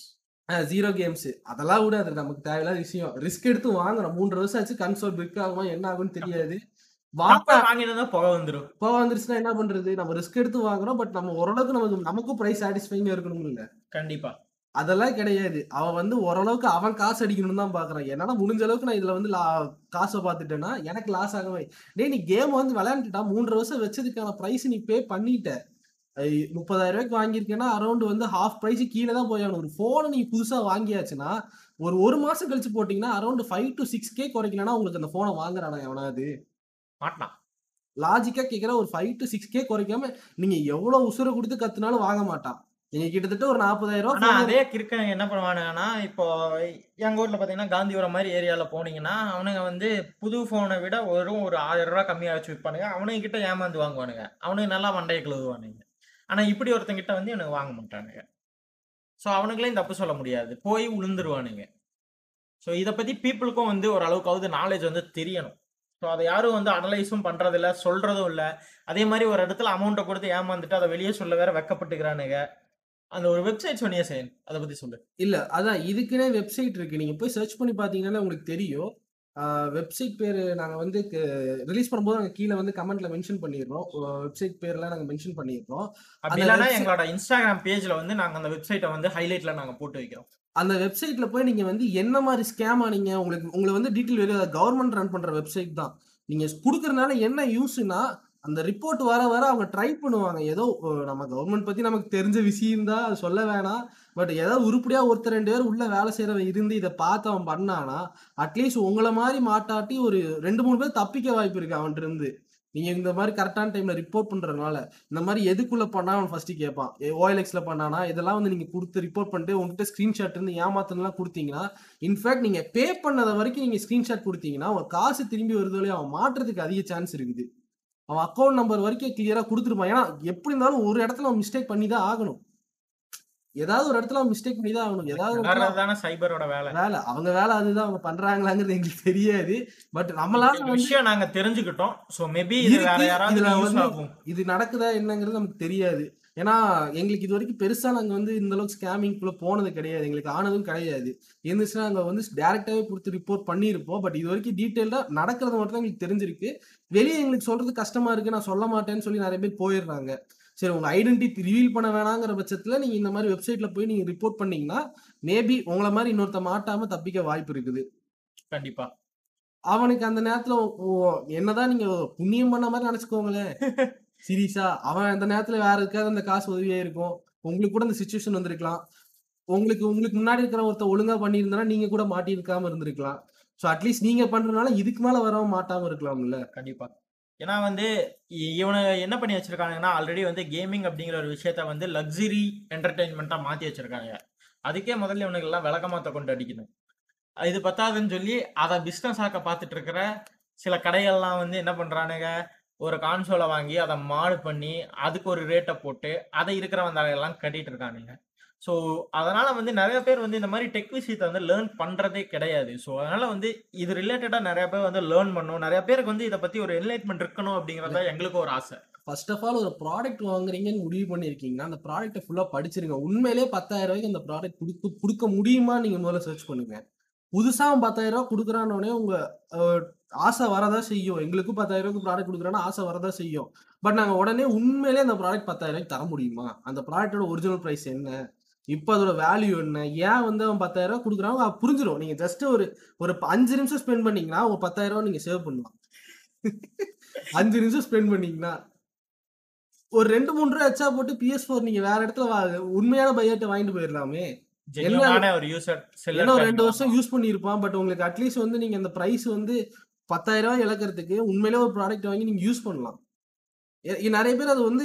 ஜீரோ கேம்ஸ் அதெல்லாம் விட அது நமக்கு தேவையில்லாத விஷயம். ரிஸ்க் எடுத்து வாங்குறோம். மூன்றரை வருஷம் ஆச்சு கன்சோல் பிரிக் ஆகுமா என்ன ஆகும்னு தெரியாது. வாங்க வாங்கிட்டு புகை வந்துரும். இப்போ வந்துருச்சுன்னா என்ன பண்றது? நம்ம ரிஸ்க் எடுத்து வாங்குறோம் பட் நம்ம ஓரளவுக்கு நமக்கு நமக்கும் ப்ரைஸ் சாட்டிஸ்ஃபைங்க இருக்கணும் இல்ல கண்டிப்பா. அதெல்லாம் கிடையாது. அவன் வந்து ஓரளவுக்கு அவன் காசு அடிக்கணும்னு தான் பாக்குறான். என்னால முடிஞ்ச அளவுக்கு நான் இதுல வந்து லா- காசை பார்த்துட்டேன்னா எனக்கு லாஸ் ஆகவே. டேய் நீ கேம் வந்து விளையாண்டுட்டா மூன்று வருஷம் வச்சதுக்கான பிரைஸ் நீ பே பண்ணிட்ட. முப்பதாயிரம் ரூபாய்க்கு வாங்கியிருக்கேன்னா அரௌண்ட் வந்து ஹாஃப் பிரைஸ் கீழே தான் போயாகணும் ஒரு ஃபோனை நீ புதுசா வாங்கியாச்சுன்னா ஒரு ஒரு மாசம் கழிச்சு போட்டீங்கன்னா around five to six K குறைக்கலன்னா உங்களுக்கு அந்த போனை வாங்குறானா எவனாவது? மாட்டான். லாஜிக்கா கேக்குற ஒரு ஃபைவ் டு சிக்ஸ் கே குறைக்காம நீங்க எவ்வளவு உசுரை கொடுத்து கத்துனாலும் வாங்க மாட்டான். நீங்க கிட்டத்தட்ட ஒரு நாற்பதாயிரம் ஆனா ரூபாய் அதே கிறுக்கன் என்ன பண்ணுவானுங்கன்னா இப்போ எங்க ஊர்ல பாத்தீங்கன்னா காந்திபுரம் மாதிரி ஏரியால போனீங்கன்னா அவனுங்க வந்து புது போனை விட வெறும் ஒரு ஆயிரம் ரூபாய் கம்மியா வச்சு விற்பானுங்க அவனுங்க கிட்ட ஏமாந்து வாங்குவானுங்க. அவனுங்க நல்லா மண்டையை கழுவுவானுங்க. ஆனா இப்படி ஒருத்தங்கிட்ட வந்து இவனுக்கு வாங்க மாட்டானுங்க. ஸோ அவனுங்களையும் தப்பு சொல்ல முடியாது. போய் உளுந்துருவானுங்க. ஸோ இதை பத்தி பீப்புளுக்கும் வந்து ஓரளவுக்காவது நாலேஜ் வந்து தெரியணும். ஸோ அதை யாரும் வந்து அனலைஸும் பண்றதில்ல சொல்றதும் இல்லை. அதே மாதிரி ஒரு இடத்துல அமௌண்ட்டை கொடுத்து ஏமாந்துட்டு அதை வெளியே சொல்ல வேற வெக்கப்பட்டுக்கிறானுங்க. அந்த ஒரு வெப்சைட் சொன்னியே சேன் அதை பத்தி சொல்லு. இல்ல அதான் இதுக்குன்னே வெப்சைட் இருக்கு. நீங்க போய் சர்ச் பண்ணி பாத்தீங்கன்னா உங்களுக்கு தெரியும். வெப்சைட் பேர் நாங்க வந்து ரிலீஸ் பண்ணும்போது நாங்க கீழே வந்து கமெண்ட்ல மென்ஷன் பண்ணிடுறோம். வெப்சைட் பேர்லாம் நாங்க மென்ஷன் பண்ணிடுறோம். அப்படி அந்த இல்லைன்னா website- எங்களோட இன்ஸ்டாகிராம் பேஜ்ல வந்து நாங்க அந்த வெப்சைட்டை வந்து ஹைலைட்ல நாங்க போட்டு வைக்கிறோம். அந்த வெப்சைட்ல போய் நீங்க வந்து என்ன மாதிரி ஸ்கேம் ஆனீங்க உங்களுக்கு உங்களை வந்து டீட்டெயில் வெளியே கவர்மெண்ட் ரன் பண்ற வெப்சைட் தான். நீங்க கொடுக்கறதுனால என்ன யூஸ்னா அந்த ரிப்போர்ட் வர வர அவங்க ட்ரை பண்ணுவாங்க. ஏதோ நம்ம கவர்மெண்ட் பத்தி நமக்கு தெரிஞ்ச விஷயம் தான் அது சொல்ல வேணாம். பட் ஏதாவது உருப்படியா ஒருத்தர் ரெண்டு பேர் உள்ள வேலை செய்யறவன் இருந்து இதை பார்த்து அவன் பண்ணானா அட்லீஸ்ட் உங்களை மாதிரி மாட்டாட்டி ஒரு ரெண்டு மூணு பேர் தப்பிக்க வாய்ப்பு இருக்கு அவன்கிட்ட இருந்து. நீங்க இந்த மாதிரி கரெக்டான டைம்ல ரிப்போர்ட் பண்றதுனால இந்த மாதிரி எதுக்குள்ள பண்ணா அவன் ஃபர்ஸ்ட் கேட்பான். ஓஎல்எக்ஸ்ல பண்ணானா இதெல்லாம் வந்து நீங்க கொடுத்து ரிப்போர்ட் பண்ணிட்டு உங்ககிட்ட ஸ்கிரீன்ஷாட் இருந்து ஏமாத்தலாம் கொடுத்தீங்கன்னா இன்ஃபேக்ட் நீங்க பே பண்ணத வரைக்கும் நீங்க ஸ்கிரீன்ஷாட் கொடுத்தீங்கன்னா அவன் காசு திரும்பி வருதோலையும் அவன் மாற்றுறதுக்கு அதிக சான்ஸ் இருக்குது. அவன் அக்கௌண்ட் நம்பர் வரைக்கும் கிளியரா கொடுத்துருப்பான். ஏன்னா எப்படி இருந்தாலும் ஒரு இடத்துல அவன் மிஸ்டேக் பண்ணி தான் ஆகணும். ஏதாவது ஒரு இடத்துல மிஸ்டேக் பண்ணி தான் ஆகணும். ஏதாவது சைபரோட வேலை? வேலை. அவங்க வேலை அதுதான். அவங்க பண்றாங்களாங்கிறது எங்களுக்கு தெரியாது. பட் நம்மளால விஷயம் நாங்க தெரிஞ்சுக்கிட்டோம். சோ மேபி இதுல வந்து இது நடக்குதா என்னங்கிறது நமக்கு தெரியாது. ஏன்னா எங்களுக்கு இது வரைக்கும் பெருசா நாங்க வந்து இந்த அளவுக்கு ஸ்கேமிங் குள்ள போனது கிடையாது. எங்களுக்கு ஆனதும் கிடையாது. இருந்துச்சுன்னா நாங்க வந்து டைரக்டாவே கொடுத்து ரிப்போர்ட் பண்ணியிருப்போம். பட் இது வரைக்கும் டீட்டெயில்டா நடக்கிறது மட்டும் தான் எங்களுக்கு தெரிஞ்சிருக்கு. வெளியே எங்களுக்கு சொல்றது கஷ்டமா இருக்கு. நான் சொல்ல மாட்டேன்னு சொல்லி நிறைய பேர் போயிடுறாங்க. சரி உங்க ஐடென்டிட்டி ரிவீல் பண்ண வேணாங்கிற பட்சத்துல நீங்க இந்த மாதிரி வெப்சைட்ல போய் நீங்க ரிப்போர்ட் பண்ணீங்கன்னா மேபி உங்களை மாதிரி இன்னொருத்த மாட்டாம தப்பிக்க வாய்ப்பு இருக்குது. கண்டிப்பா. அவனுக்கு அந்த நேரத்துல என்னதான் நீங்க புண்ணியம் பண்ண மாதிரி நினைச்சுக்கோங்களேன். *laughs* சீரியஸா அவன் அந்த நேரத்துல வேற இருக்காது அந்த காசு உதவியா இருக்கும். உங்களுக்கு கூட அந்த சுச்சுவேஷன் வந்திருக்கலாம். உங்களுக்கு உங்களுக்கு முன்னாடி இருக்கிற ஒருத்த ஒழுங்கா பண்ணியிருந்தா நீங்க கூட மாட்டியிருக்காம இருந்திருக்கலாம். ஸோ அட்லீஸ்ட் நீங்க பண்றதுனால இதுக்கு மேல வரவும் மாட்டாம இருக்கலாம்ல. கண்டிப்பா. ஏன்னா வந்து இவனை என்ன பண்ணி வச்சிருக்காங்கன்னா ஆல்ரெடி வந்து கேமிங் அப்படிங்கிற ஒரு விஷயத்த வந்து லக்ஸரி என்டர்டெயின்மெண்ட்டா மாத்தி வச்சிருக்காங்க அதுக்கே முதல்ல இவனுக்கு எல்லாம் விளக்கமாத்த கொண்டு அடிக்கணும். இது பத்தாதுன்னு சொல்லி அதை பிஸ்னஸ் ஆக்க பார்த்துட்டு இருக்கிற சில கடைகள்லாம் வந்து என்ன பண்றானுங்க ஒரு கான்சோலை வாங்கி அதை மாடு பண்ணி அதுக்கு ஒரு ரேட்டை போட்டு அதை இருக்கிறவங்க எல்லாம் கட்டிட்டு இருக்கானுங்க ஸோ அதனால வந்து நிறைய பேர் வந்து இந்த மாதிரி டெக் விஷயத்தை வந்து லேர்ன் பண்றதே கிடையாது. ஸோ அதனால வந்து இது ரிலேட்டடா நிறைய பேர் வந்து லேர்ன் பண்ணணும் நிறைய பேருக்கு வந்து இதை பத்தி ஒரு என்லைட்மெண்ட் இருக்கணும் அப்படிங்கறத எங்களுக்கு ஒரு ஆசை. ஃபர்ஸ்ட் ஆஃப் ஆல் ஒரு ப்ராடக்ட் வாங்குறீங்கன்னு முடிவு பண்ணிருக்கீங்கன்னா அந்த ப்ராடக்ட்டை ஃபுல்லா படிச்சிருங்க. உண்மையிலேயே பத்தாயிரம் ரூபாய்க்கு அந்த ப்ராடக்ட் கொடுக்க கொடுக்க முடியுமா நீங்க முதல்ல சர்ச் பண்ணுங்க. புதுசா அவன் பத்தாயிரம் ரூபாய் கொடுக்குறானோடனே உங்க அஹ், ஆசை வரதா செய்யும். எங்களுக்கும் பத்தாயிரம் ரூபாய்க்கு ப்ராடக்ட் கொடுக்குறான்னா ஆசை வரதா செய்யும். பட் நாங்க உடனே உண்மையிலேயே அந்த ப்ராடக்ட் பத்தாயிரம் ரூபாய்க்கு தர முடியுமா? அந்த ப்ராடக்ட்டோட ஒரிஜினல் பிரைஸ் என்ன? இப்போ அதோட வேல்யூ என்ன? ஏன் வந்து அவன் பத்தாயிரம் ரூபாய் கொடுக்குறாங்க புரிஞ்சிடும் நீங்க ஜஸ்ட் ஒரு ஒரு அஞ்சு நிமிஷம் ஸ்பெண்ட் பண்ணீங்கன்னா உங்க பத்தாயிரம் ரூபாய் நீங்க சேவ் பண்ணலாம். *laughs* அஞ்சு நிமிஷம் ஸ்பெண்ட் பண்ணீங்கன்னா ஒரு ரெண்டு மூணு ரூபா எச்சா போட்டு பிஎஸ் ஃபோர் நீங்க வேற இடத்துல உண்மையான பையர்ட்ட வாங்கிட்டு போயிடலாமே. ஒரு ரெண்டு வருஷம் யூஸ் பண்ணியிருப்பான். பட் உங்களுக்கு அட்லீஸ்ட் வந்து நீங்க அந்த பிரைஸ் வந்து பத்தாயிரம் ரூபாய் இழக்கிறதுக்கு உண்மையிலே ஒரு ப்ராடக்ட் வாங்கி நீங்க யூஸ் பண்ணலாம். நிறைய பேர் அது வந்து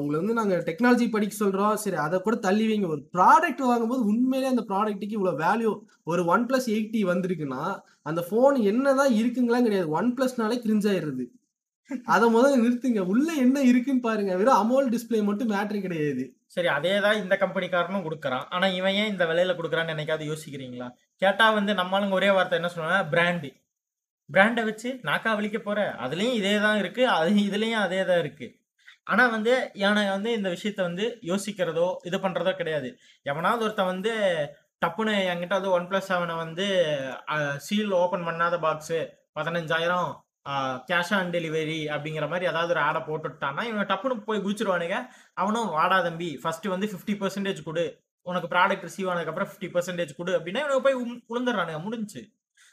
உங்களை வந்து நாங்க டெக்னாலஜி படிக்க சொல்றோம். சரி அதை கூட தள்ளி வைங்க. ஒரு ப்ராடக்ட் வாங்கும்போது உண்மையிலே அந்த ப்ராடக்ட்டுக்கு இவ்வளவு வேல்யூ ஒரு ஒன் பிளஸ் எயிட்டி வந்திருக்குன்னா அந்த போன் என்னதான் இருக்குங்களாம் கிடையாது. ஒன் பிளஸ்னாலே கிரிஞ்சாயிருது அதை முதல்ல நிறுத்துங்க. உள்ள என்ன இருக்குன்னு பாருங்க. வெறும் அமோல் டிஸ்ப்ளே மட்டும் மேட்ரு கிடையாது. சரி அதே தான் இந்த கம்பெனிக்காரனும் கொடுக்குறான். ஆனால் இவன் ஏன் இந்த விலையில கொடுக்குறான்னு என்னைக்காவது யோசிக்கிறீங்களா? கேட்டா வந்து நம்மளுங்க ஒரே வார்த்தை என்ன சொல்லுவாங்க பிராண்டு பிராண்டை வச்சு நாக்கா வலிக்க போற. அதுலயும் இதே தான் இருக்கு. அது இதுலயும் அதே தான் இருக்கு. ஆனா வந்து இவனை வந்து இந்த விஷயத்த வந்து யோசிக்கிறதோ இது பண்றதோ கிடையாது. எவனாவது ஒருத்தன் வந்து டப்புன்னு என்கிட்ட வந்து ஒன் பிளஸ் செவனை வந்து சீல் ஓபன் பண்ணாத பாக்ஸு பதினஞ்சாயிரம் கேஷ் ஆன் டெலிவரி அப்படிங்கிற மாதிரி ஏதாவது ஒரு ஆடை போட்டுட்டான்னா இவன் டப்புன்னு போய் குதிச்சிருவானுங்க. அவனும் வாடா தம்பி ஃபர்ஸ்ட் வந்து ஃபிஃப்டி பர்சன்டேஜ் கொடு. உனக்கு ப்ராடக்ட் ரிசீவ் ஆனதுக்கப்புறம் ஃபிஃப்டி பர்சன்டேஜ் கொடு அப்படின்னா இவனுக்கு போய் உளுந்துடுறானுங்க. முடிஞ்சு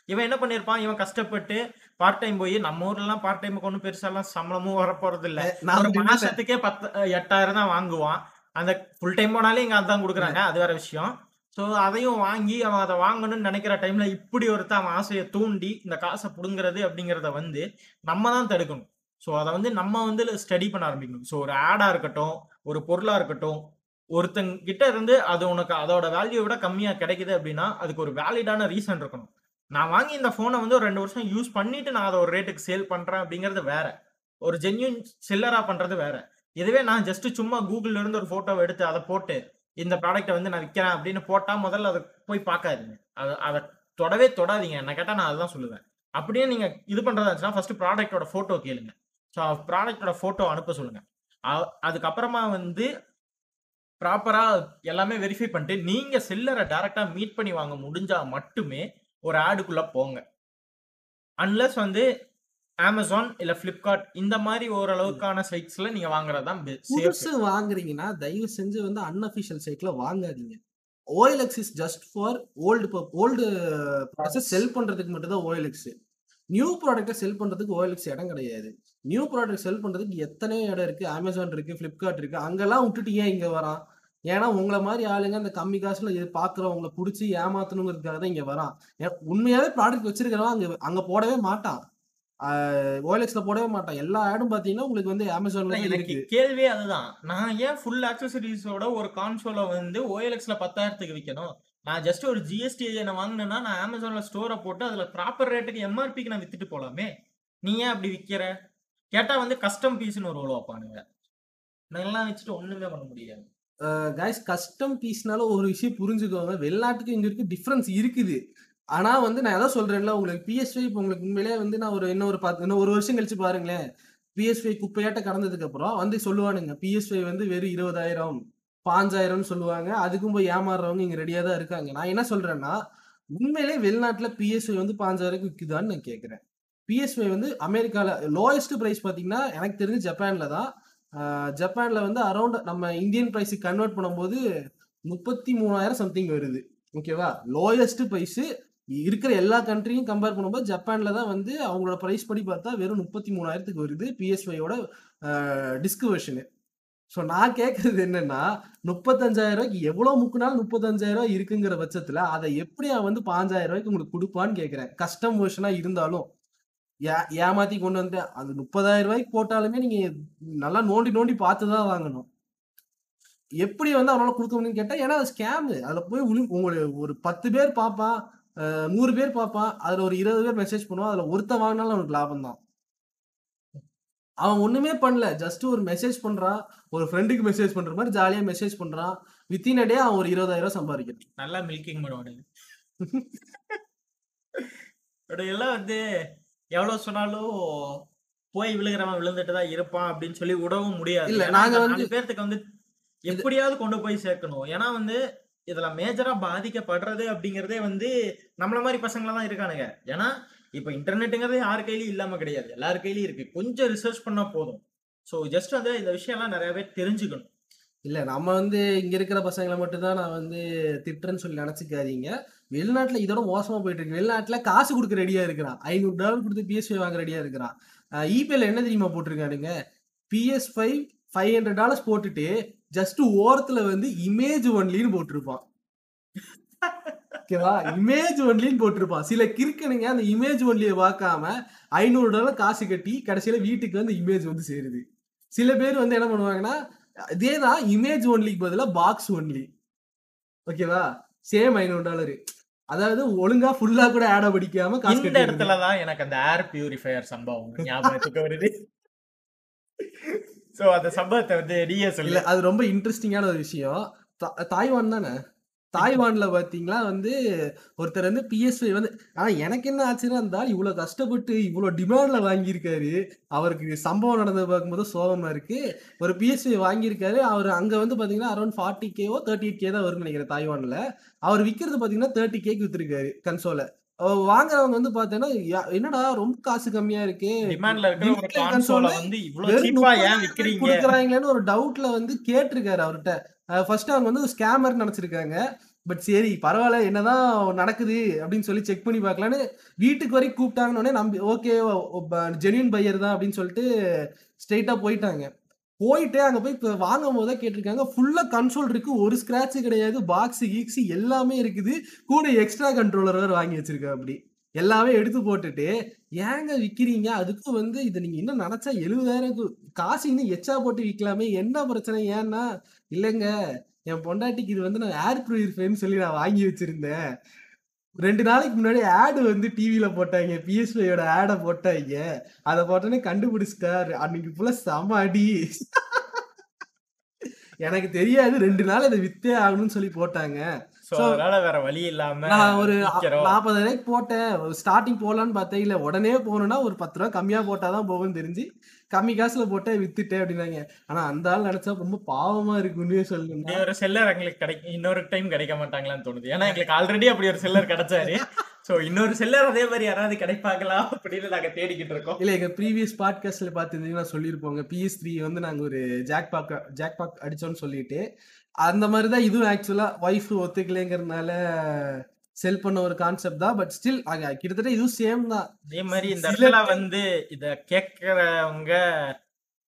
இவன் என்ன பண்ணியிருப்பான்? இவன் கஷ்டப்பட்டு பார்ட் டைம் போய் நம்ம ஊர்லாம் பார்ட் டைமுக்கு ஒன்றும் பெருசாலாம் சம்பளமும் வரப்போறது இல்ல நான் ஒரு. மாசத்துக்கே பத்து எட்டாயிரம் தான் வாங்குவான். அந்த ஃபுல் டைம் போனாலே இங்க அதான் கொடுக்குறாங்க. அது வேற விஷயம். ஸோ அதையும் வாங்கி அவன் அதை வாங்கணும்னு நினைக்கிற டைம்ல இப்படி ஒருத்தன் அவன் ஆசையை தூண்டி இந்த காசை புடுங்குறது அப்படிங்கிறத வந்து நம்ம தான் தடுக்கணும். ஸோ அதை வந்து நம்ம வந்து ஸ்டடி பண்ண ஆரம்பிக்கணும். ஸோ ஒரு ஆடா இருக்கட்டும் ஒரு பொருளா இருக்கட்டும் ஒருத்தங்க கிட்ட இருந்து அது உனக்கு அதோட வேல்யூ விட கம்மியா கிடைக்குது அப்படின்னா அதுக்கு ஒரு வேலிடான ரீசன் இருக்கணும். நான் வாங்கி இந்த ஃபோனை வந்து ஒரு ரெண்டு வருஷம் யூஸ் பண்ணிட்டு நான் அதை ஒரு ரேட்டுக்கு சேல் பண்ணுறேன் அப்படிங்கிறது வேற. ஒரு ஜென்யூன் செல்லரா பண்ணுறது வேற. இதுவே நான் ஜஸ்ட் சும்மா கூகுள்ல இருந்து ஒரு ஃபோட்டோவை எடுத்து அதை போட்டு இந்த ப்ராடக்ட்டை வந்து நான் விற்கிறேன் அப்படின்னு போட்டால் முதல்ல அதை போய் பார்க்காதீங்க. அதை அதை தொடவே தொடாதீங்க. என்ன கேட்டால் நான் அதுதான் சொல்லுவேன். அப்படியே நீங்கள் இது பண்றதா இருந்துச்சுன்னா ஃபர்ஸ்ட் ப்ராடக்ட்டோட ஃபோட்டோ கேளுங்க. ஸோ ப்ராடக்டோட ஃபோட்டோ அனுப்ப சொல்லுங்க. அதுக்கப்புறமா வந்து ப்ராப்பராக எல்லாமே வெரிஃபை பண்ணிட்டு நீங்கள் செல்லரை டேரெக்டாக மீட் பண்ணி வாங்க முடிஞ்சால் மட்டுமே ஒரு ஆடுக்குள்ள போங்க. அன்லஸ் வந்து அமேசான் இல்ல பிளிப்கார்ட் இந்த மாதிரி ஓரளவுக்கான சைட்ஸ்ல நீங்க வாங்குறது தான் புதுசு வாங்குறீங்கன்னா தயவு செஞ்சு வந்து அன்அஃபிஷியல் சைட்ல வாங்காதீங்க. OLX is just for old old product sell பண்றதுக்கு மட்டும் தான் ஓஎல்எக்ஸ் நியூ ப்ராடக்ட்டை செல் பண்றதுக்கு ஓஎல்எக்ஸ் இடம் கிடையாது. நியூ ப்ராடக்ட் செல் பண்றதுக்கு எத்தனையோ இடம் இருக்கு? அமேசான் இருக்கு ஃபிளிப்கார்ட் இருக்கு அங்கெல்லாம் விட்டுட்டு ஏன் இங்க வரான்? ஏன்னா உங்களை மாதிரி ஆளுங்க அந்த கம்மி காசுல பாக்குறவங்களை பிடிச்சி ஏமாத்தணுங்கிறதுக்காக தான் இங்க வரான். உண்மையாவே ப்ராடக்ட் வச்சிருக்கிறவன் அங்க அங்க போடவே மாட்டான். ஓஎல்எக்ஸ்ல போடவே மாட்டான். எல்லா ஆடும் பாத்தீங்கன்னா உங்களுக்கு வந்து அமேசான்ல எனக்கு கேள்வியே அதுதான். நான் ஏன் ஃபுல் ஆக்சசரிஸோட ஒரு கான்சோலை வந்து ஓஎல்எக்ஸ்ல பத்தாயிரத்துக்கு விற்கணும் நான் ஜஸ்ட் ஒரு ஜிஎஸ்டி நான் வாங்கினேன்னா நான் அமேசான்ல ஸ்டோரை போட்டு அதுல ப்ராப்பர் ரேட்டுக்கு எம்ஆர்பிக்கு நான் வித்துட்டு போலாமே? நீ ஏன் அப்படி விற்கிற கேட்டா வந்து கஸ்டம் பீஸ்னு ஒரு ரோல் வைப்பானுங்க. நான் எல்லாம் வச்சுட்டு ஒண்ணுமே பண்ண முடியாது. கைஸ் கஸ்டம் பீஸ்னால ஒரு விஷயம் புரிஞ்சுக்கோங்க. வெளிநாட்டுக்கு இங்க இருக்கு டிஃப்ரென்ஸ் இருக்குது. ஆனா வந்து நான் எதாவது சொல்றேன்ல உங்களுக்கு பிஎஸ்ஐ இப்போ உங்களுக்கு உண்மையிலேயே வந்து நான் ஒரு இன்னொரு பார்த்து இன்னும் ஒரு வருஷம் கழிச்சு பாருங்களேன். பிஎஸ்ஐ குப்பையாட்ட கடந்ததுக்கு அப்புறம் வந்து சொல்லுவானுங்க பிஎஸ்ஐ வந்து வெறும் இருபதாயிரம் பாஞ்சாயிரம்னு சொல்லுவாங்க. அதுக்கும் போய் ஏமாறுறவங்க இங்க ரெடியா தான் இருக்காங்க. நான் என்ன சொல்றேன்னா உண்மையிலே வெளிநாட்டுல பிஎஸ்ஐ வந்து பாஞ்சாயிரம் விற்குதான்னு நான் கேட்கிறேன் பிஎஸ்ஐ வந்து அமெரிக்கால லோயஸ்ட் பிரைஸ் பாத்தீங்கன்னா எனக்கு தெரிஞ்சு ஜப்பான்ல தான். ஜப்பான்ல வந்து அரௌண்ட் நம்ம இந்தியன் ப்ரைஸுக்கு கன்வெர்ட் பண்ணும்போது முப்பத்தி மூணாயிரம் சம்திங் வருது. ஓகேவா லோயஸ்ட் ப்ரைஸு இருக்கிற எல்லா கண்ட்ரியும் கம்பேர் பண்ணும்போது ஜப்பான்ல தான் வந்து அவங்களோட ப்ரைஸ் படி பார்த்தா வெறும் முப்பத்தி மூணாயிரத்துக்கு வருது பிஎஸ்ஒயோட டிஸ்க் வெர்ஷனு ஸோ நான் கேட்கறது என்னன்னா முப்பத்தஞ்சாயிரம் ரூபாய்க்கு எவ்வளோ முக்குனாலும் முப்பத்தஞ்சாயிரம் ரூபாய் இருக்குங்கிற பட்சத்தில் அதை எப்படி அவன் வந்து பாஞ்சாயிரம் ரூபாய்க்கு உங்களுக்கு கொடுப்பான்னு கேட்குறேன் கஸ்டம் வெர்ஷனா இருந்தாலும். ஏமாத்தி கொண்டு வந்து அந்த முப்பதாயிரம் ரூபாய்க்கு போட்டாலுமே நீங்க நல்லா நோண்டி நோண்டி பார்த்து தான் வாங்கணும். எப்படி வந்து அவனால கொடுக்க முடியும்னு கேட்டா ஏன்னா அது ஸ்கேமு அதுல போய் உளி- உங்களுடைய ஒரு பத்து பேர் பார்ப்பான் நூறு பேர் பார்ப்பான் அதுல ஒரு இருபது பேர் மெசேஜ் பண்ணுவான் அதுல ஒருத்தன் வாங்கினாலும் அவனுக்கு லாபம் தான். அவன் ஒண்ணுமே பண்ணல. ஜஸ்ட் ஒரு மெசேஜ் பண்றான் ஒரு ஃப்ரெண்டுக்கு மெசேஜ் பண்ற மாதிரி ஜாலியா மெசேஜ் பண்றான் வித்தின் அடே அவன் ஒரு இருபதாயிரம் ரூபாய் சம்பாதிக்கிறான். நல்லா மில்கிங் பண்ணுவானுங்க *laughs* எல்லாம் வந்து எவ்வளவு சொன்னாலும் போய் விழுகிறவன் விழுந்துட்டு தான் இருப்பான் அப்படின்னு சொல்லி விடவும் முடியாது. இல்ல, நாங்க வந்து- பேர்த்துக்கு வந்து எப்படியாவது கொண்டு போய் சேர்க்கணும். ஏன்னா வந்து இதுல மேஜரா பாதிக்கப்படுறது அப்படிங்கறதே வந்து நம்மள மாதிரி பசங்கள தான் இருக்கானுங்க. ஏன்னா இப்ப இன்டர்நெட்டுங்கிறது யார் கையிலயும் இல்லாம கிடையாது. எல்லார் கையிலயும் இருக்கு. கொஞ்சம் ரிசர்ச் பண்ணா போதும். சோ ஜஸ்ட் வந்து இந்த விஷயம்லாம் நிறைய பேர் தெரிஞ்சுக்கணும். இல்ல நம்ம வந்து இங்க இருக்கிற பசங்களை மட்டும் தான் நான் வந்து திட்டுறேன்னு சொல்லி நினைச்சுக்காதீங்க. வெளிநாட்டில் இதோட மோசமாக போயிட்டு இருக்கு வெளிநாட்டில் காசு கொடுக்க ரெடியாக இருக்கிறான். ஐநூறு டாலர் கொடுத்து பிஎஸ்ஐ வாங்க ரெடியாக இருக்கிறான். இபிஎல் என்ன தெரியுமா போட்டிருக்கானுங்க? PS five five hundred dollars போட்டுட்டு ஜஸ்ட் ஓரத்தில் வந்து இமேஜ் ஒன்லின்னு போட்டிருப்பான். ஓகேவா? இமேஜ் ஒன்லின்னு போட்டிருப்பான். சில கிறுக்கனுங்க அந்த இமேஜ் ஒன்லியை பார்க்காம ஐநூறு டாலர் காசு கட்டி கடைசியில் வீட்டுக்கு வந்து இமேஜ் வந்து சேருது. சில பேர் வந்து என்ன பண்ணுவாங்கன்னா இதேதான் இமேஜ் ஒன்லிக்கு பதிலாக பாக்ஸ் ஒன்லி ஓகேவா? சேம் ஐநூறு டாலர் அதாவது ஒழுங்கா ஃபுல்லா கூட ஆட படிக்காம காசு இந்த கட்டி இடத்துலதான் எனக்கு அந்த ஏர் பியூரிஃபையர் சம்பவம் ஞாபகத்துக்கு வருது? சோ அந்த சம்பவத்தை வந்து நீயே சொல்லு. அது ரொம்ப இன்ட்ரெஸ்டிங்கான ஒரு விஷயம். தாய்வான் தானே? தாய்வான்ல பாத்தீங்களா வந்து ஒருத்தர் வந்து பிஎஸ்ஐ வந்து ஆனா எனக்கு என்ன ஆச்சுன்னா இருந்தால் இவ்வளவு கஷ்டப்பட்டு இவ்வளவு டிமாண்ட்ல வாங்கியிருக்காரு. அவருக்கு சம்பவம் நடந்தது பார்க்கும்போது சோகமா இருக்கு. ஒரு பிஎஸ்ஐ வாங்கியிருக்காரு. அவர் அங்க வந்து பாத்தீங்கன்னா அரௌண்ட் ஃபார்ட்டி கேவோ தேர்ட்டி எயிட் கே தான் வரும்னு நினைக்கிறேன் தாய்வான்ல. அவர் விக்கிறது பாத்தீங்கன்னா தேர்ட்டி கேக்கு வித்துருக்காரு கன்சோல வாங்குறவங்க வந்து பாத்தீங்கன்னா என்னடா ரொம்ப காசு கம்மியா இருக்கு. டிமாண்ட்ல வந்து இவ்வளவு சீப்பா ஏன் ஒரு டவுட்ல வந்து கேட்டிருக்காரு அவர்கிட்ட. ஃபர்ஸ்ட் அவங்க வந்து ஸ்கேமர் நினச்சிருக்காங்க. பட் சரி பரவாயில்ல என்னதான் நடக்குது அப்படின்னு சொல்லி செக் பண்ணி பார்க்கலான்னு வீட்டுக்கு வரைக்கும் கூப்பிட்டாங்கன்னு நம்பி ஓகே ஜென்யூன் பையர் தான் அப்படின்னு சொல்லிட்டு ஸ்ட்ரெயிட்டாக போயிட்டாங்க. போயிட்டு அங்கே போய் இப்போ வாங்கும் போதே கேட்டிருக்காங்க ஃபுல்லாக கன்சோல் இருக்குது ஒரு ஸ்க்ராட்சு கிடையாது பாக்ஸ் கீக்ஸு எல்லாமே இருக்குது. கூட எக்ஸ்ட்ரா கண்ட்ரோலர் வேறு வாங்கி வச்சிருக்கேன் அப்படி. எல்லாமே எடுத்து போட்டுட்டு ஏங்க விற்கிறீங்க அதுக்கும் வந்து இதை நீங்கள் இன்னும் நினச்சா எழுபதாயிரம் காசு இன்னும் எச்சா போட்டு விற்கலாமே என்ன பிரச்சனை? ஏன்னா இல்லைங்க என் பொண்டாட்டிக்கு இது வந்து நான் ஏர் ப்யூரிஃபைன்னு சொல்லி நான் வாங்கி வச்சிருந்தேன். ரெண்டு நாளைக்கு முன்னாடி ஆடு வந்து டிவியில போட்டாங்க பிஎஸ்பியோட ஆடை போட்டாங்க. அதை போட்டோன்னே கண்டுபிடிச்சிட்டாரு. அன்னைக்கு ஃபுல்லா செம அடி. எனக்கு தெரியாது ரெண்டு நாள் இதை வித்தே ஆகணும்னு சொல்லி போட்டாங்க. அதனால வேற வழி இல்லாம நான் ஒரு. நாற்பதாயிரம் போட்டேன். ஸ்டார்டிங் போடலான்னு பார்த்தேன். இல்ல உடனே போகணும்னா ஒரு பத்து ரூபா கம்மியா போட்டாதான் போகும்னு தெரிஞ்சு கம்மி காசுல போட்டேன் வித்துட்டேன் அப்படின்னாங்க. ஆனா அந்த ஆள் நினைச்சா ரொம்ப பாவமா இருக்கு உண்மையே சொல்லணும்னா. இப்படி ஒரு செல்லர் எங்களுக்கு கிடைக்கும் இன்னொரு டைம் கிடைக்க மாட்டாங்களான்னு தோணுது. ஏன்னா எங்களுக்கு ஆல்ரெடி அப்படி ஒரு செல்லர் கிடைச்சாரு. *laughs* சோ இன்னொரு செல்லர் அதே மாதிரி யாராவது கிடைப்பாங்களா அப்படின்னு நாங்க தேடிக்கிட்டு இருக்கோம். இல்ல எங்க ப்ரீவியஸ் பாட்காஸ்ட்ல பார்த்துருந்தீங்கன்னா சொல்லியிருப்போங்க. பிஎஸ் த்ரீ வந்து நாங்க ஒரு ஜாக் பாக் ஜாக் பாக் அடிச்சோம்னு சொல்லிட்டு அந்த மாதிரி தான் இதுவும் ஆக்சுவலா ஒய்ஃப் ஒத்துக்கலைங்கிறதுனால செல் பண்ண ஒரு கான்செப்ட் தான். பட் ஸ்டில் கிட்டத்தட்ட இதுவும் சேம் தான். அதே மாதிரி இந்த இடத்துல வந்து இத கேட்கறவங்க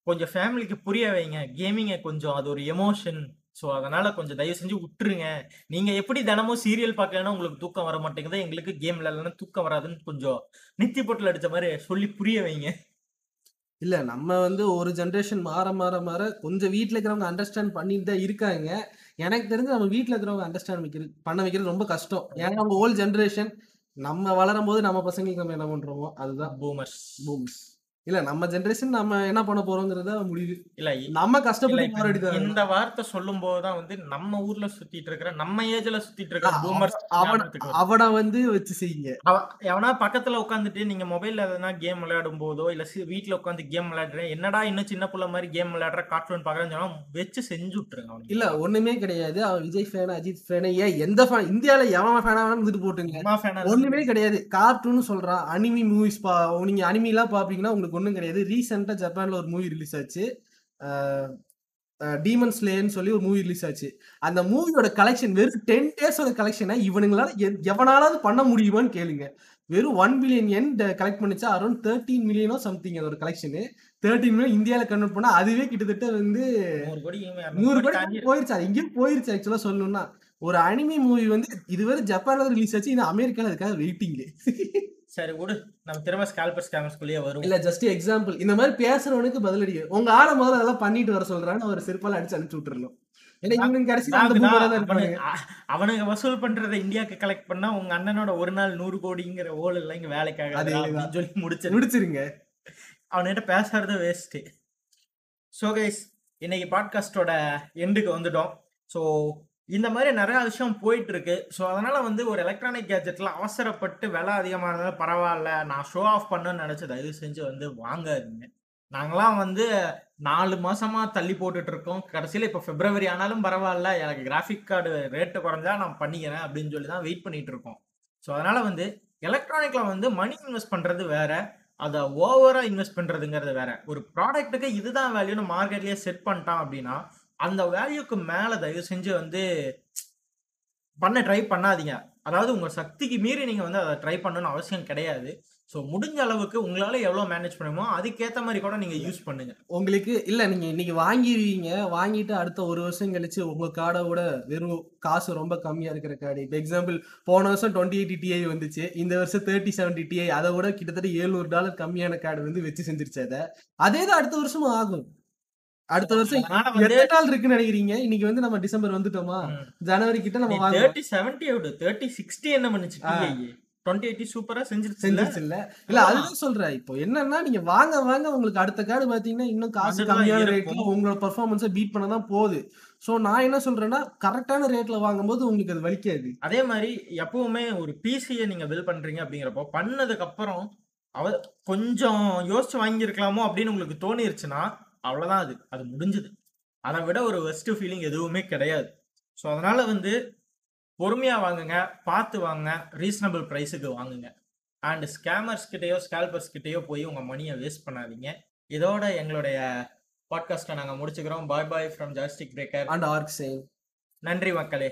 கொஞ்சம் ஃபேமிலிக்கு புரிய வைங்க. கேமிங்க கொஞ்சம் அது ஒரு எமோஷன் ஸோ அதனால கொஞ்சம் தயவு செஞ்சு விட்டுருங்க. நீங்க எப்படி தினமும் சீரியல் பார்க்கலன்னா உங்களுக்கு தூக்கம் வர மாட்டேங்குது. எங்களுக்கு கேம் விளையாடலன்னா தூக்கம் வராதுன்னு கொஞ்சம் நெத்தி பொட்டில் அடிச்ச மாதிரி சொல்லி புரிய வைங்க. இல்ல நம்ம வந்து ஒரு ஜென்ரேஷன் மாற மாற மாற கொஞ்சம் வீட்ல இருக்கிறவங்க அண்டர்ஸ்டாண்ட் பண்ணிட்டு தான் இருக்காங்க. எனக்கு தெரிஞ்சு நம்ம வீட்ல இருக்கிறவங்க அண்டர்ஸ்டாண்ட் வைக்கிறது பண்ண வைக்கிறது ரொம்ப கஷ்டம். ஏன்னா அவங்க ஓல்ட் ஜென்ரேஷன் நம்ம வளரும் போது நம்ம பசங்களுக்கு நம்ம என்ன பண்றோமோ அதுதான். பூமர்ஸ் பூம்ஸ் இல்ல நம்ம ஜென்ரேஷன் நம்ம என்ன பண்ண போறோங்கிறத முடிவு இல்ல நம்ம கஷ்டப்பட்டு இந்த வார்த்தை சொல்லும் போதுதான் வந்து நம்ம ஊர்ல சுத்திட்டு இருக்கிற நம்ம ஏஜ்ல சுத்திட்டு இருக்கிற பூமர்ஸ் அவன வந்து வச்சு செய்யுங்க. எவனா பக்கத்துல உட்காந்துட்டு நீங்க மொபைல்ல எதனா கேம் விளையாடும் போதோ இல்ல வீட்ல உட்காந்து கேம் விளையாடுறேன் என்னடா இன்னும் சின்ன புள்ள மாதிரி கேம் விளையாடுற கார்ட்டூன் பாக்குறேன்னு சொன்னா வச்சு செஞ்சு விட்டுருங்க இல்ல ஒண்ணுமே கிடையாது. அவன் விஜய் ஃபேன் அஜித் ஃபேன் ஏன் எந்த ஃபேன் இந்தியால எவன் ஃபேனா இருந்துட்டு போட்டுங்க. ஒண்ணுமே கிடையாது. கார்ட்டூன் சொல்றான். அனிமி மூவிஸ் பா நீங்க அனிமி எல்லாம் பாப்பீங்கன்னா உங்களுக்கு ஒண்ணும் கிடையாது. ரீசெண்டா ஜப்பான்ல ஒரு மூவி ரிலீஸ் ஆச்சு. டீமன் ஸ்லேன்னு சொல்லி ஒரு மூவி ரிலீஸ் ஆச்சு. அந்த மூவியோட கலெக்ஷன் வெறும் டென் டேஸோட கலெக்ஷனை இவனுங்களால எவனாலாவது பண்ண முடியுமான்னு கேளுங்க. வெறும் ஒன் பில்லியன் என் கலெக்ட் பண்ணிச்சா அரௌண்ட் தேர்ட்டீன் மில்லியனோ சம்திங் அதோட கலெக்ஷனு தேர்ட்டீன் மில்லியன் இந்தியாவில் கன்வெர்ட் பண்ணா அதுவே கிட்டத்தட்ட வந்து நூறு கோடி. போயிருச்சு. அது எங்கேயும் போயிருச்சு ஆக்சுவலா சொல்லணும்னா. ஒரு அனிமி மூவி வந்து இதுவரை ஜப்பான்ல ரிலீஸ் ஆச்சு. இது அமெரிக்கால அதுக்காக வெயிட்டிங் சரி விடு. நம்ம திரும்ப ஸ்கால்பர் ஸ்கேமர்ஸ்குள்ளேயே வரும் இல்ல ஜஸ்ட் எக்ஸாம்பிள் இந்த மாதிரி பேசுறவனுக்கு பதிலடி. உங்க ஆளை முதல்ல அதெல்லாம் பண்ணிட்டு வர சொல்றான்னு ஒரு செருப்பால அடிச்சு அனுப்பிச்சு அ- அவனுங்க வசூல் பண்றதை இந்தியாக்கு கலெக்ட் பண்ணா உங்க அண்ணனோட ஒரு நாள் நூறு கோடிங்கிற ஓல் எல்லாம் இங்க வேலைக்காக சொல்லி முடிச்சிரு முடிச்சிருங்க. அவன்கிட்ட பேசுறது வேஸ்ட்டு ஸோ கைஸ் இன்னைக்கு பாட்காஸ்டோட எண்டுக்கு வந்துட்டோம். ஸோ இந்த மாதிரி நிறைய விஷயம் போயிட்டு இருக்கு ஸோ அதனால வந்து ஒரு எலக்ட்ரானிக் கேஜெட்ல அவசரப்பட்டு விலை அதிகமாக இருந்தாலும் பரவாயில்ல நான் ஷோ ஆஃப் பண்ணுன்னு நினைச்சு தயவு செஞ்சு வந்து வாங்காதீங்க. நாங்களாம் வந்து நாலு மாசமா தள்ளி போட்டுட்டு இருக்கோம். கடைசியில் இப்போ பிப்ரவரி ஆனாலும் பரவாயில்ல எனக்கு கிராஃபிக் கார்டு ரேட்டு குறைஞ்சா நான் பண்ணிக்கிறேன் அப்படின்னு சொல்லி தான் வெயிட் பண்ணிட்டு இருக்கோம். ஸோ அதனால வந்து எலக்ட்ரானிக்ல வந்து மணி இன்வெஸ்ட் பண்றது வேற அதை ஓவரா இன்வெஸ்ட் பண்றதுங்கிறது வேற. ஒரு ப்ராடக்ட்டுக்கு இதுதான் வேல்யூன்னு மார்க்கெட்லயே செட் பண்ணிட்டான் அப்படின்னா அந்த வேல்யூக்கு மேலே தயவு செஞ்சு வந்து பண்ண ட்ரை பண்ணாதீங்க. அதாவது உங்கள் சக்திக்கு மீறி நீங்கள் வந்து அதை ட்ரை பண்ணணும்னு அவசியம் கிடையாது. ஸோ முடிஞ்ச அளவுக்கு உங்களால் எவ்வளோ மேனேஜ் பண்ணுமோ அதுக்கேற்ற மாதிரி கூட நீங்கள் யூஸ் பண்ணுங்க. உங்களுக்கு இல்லை நீங்கள் இன்னைக்கு வாங்கிடுவீங்க வாங்கிட்டு அடுத்த ஒரு வருஷம் கழிச்சு உங்கள் கார்டை விட வெறும் காசு ரொம்ப கம்மியாக இருக்கிற கார்டு இப்போ எக்ஸாம்பிள் போன வருஷம் டுவெண்ட்டி எயிட்டி டிஐ வந்துச்சு. இந்த வருஷம் தேர்ட்டி செவன்டி டிஐ அதை விட கிட்டத்தட்ட ஏழ்நூறு டாலர் கம்மியான கார்டு வந்து வச்சு செஞ்சிருச்சு அதை. அதே தான் அடுத்த வருஷமும் ஆகும். அடுத்த வருஷம் எத்தனை நாள் இருக்குன்னு நினைக்கிறீங்க? இன்னைக்கு வந்து நம்ம டிசம்பர் வந்துட்டோமா. ஜனவரி கிட்ட நம்ம தேர்ட்டி செவன்டி விடு. தேர்ட்டி சிக்ஸ்டி என்ன பண்ணுச்சு. டுவெண்ட்டி எயிட்டி சூப்பரா செஞ்சிருச்சு செஞ்சிருச்சு இல்ல. இல்ல அதுதான் சொல்றேன். இப்போ என்னன்னா நீங்க வாங்க வாங்க உங்களுக்கு அடுத்த கார்டு பாத்தீங்கன்னா இன்னும் காசு கம்மியான. ரேட்ல உங்களோட பெர்ஃபார்மன்ஸை பீட் பண்ண தான் போகுது. சோ நான் என்ன சொல்றேன்னா கரெக்டான ரேட்ல வாங்கும்போது உங்களுக்கு அது வலிக்காது. அதே மாதிரி எப்பவுமே ஒரு பிசியை நீங்க பில் பண்றீங்க அப்படிங்கிறப்போ பண்ணதுக்கு அப்புறம் அவ கொஞ்சம் யோசிச்சு வாங்கியிருக்கலாமோ அப்படின்னு உங்களுக்கு தோணிருச்சுன்னா அவ்வளவுதான் அது. அது முடிஞ்சது. அதை விட ஒரு வெஸ்ட் ஃபீலிங் எதுவுமே கிடையாது. ஸோ அதனால வந்து பொறுமையா வாங்குங்க பார்த்து வாங்க ரீசனபிள் ப்ரைஸுக்கு வாங்குங்க. அண்ட் ஸ்கேமர்ஸ் கிட்டயோ ஸ்கேல்பர்ஸ் கிட்டயோ போய் உங்க மணியை வேஸ்ட் பண்ணாதீங்க. இதோட எங்களுடைய பாட்காஸ்ட்டை நாங்கள் முடிச்சுக்கிறோம். பாய் பாய் ஃப்ரம் ஜாஸ்டிக் பிரேக்கர் அண்ட் ஆர்க் சேம் நன்றி மக்களே.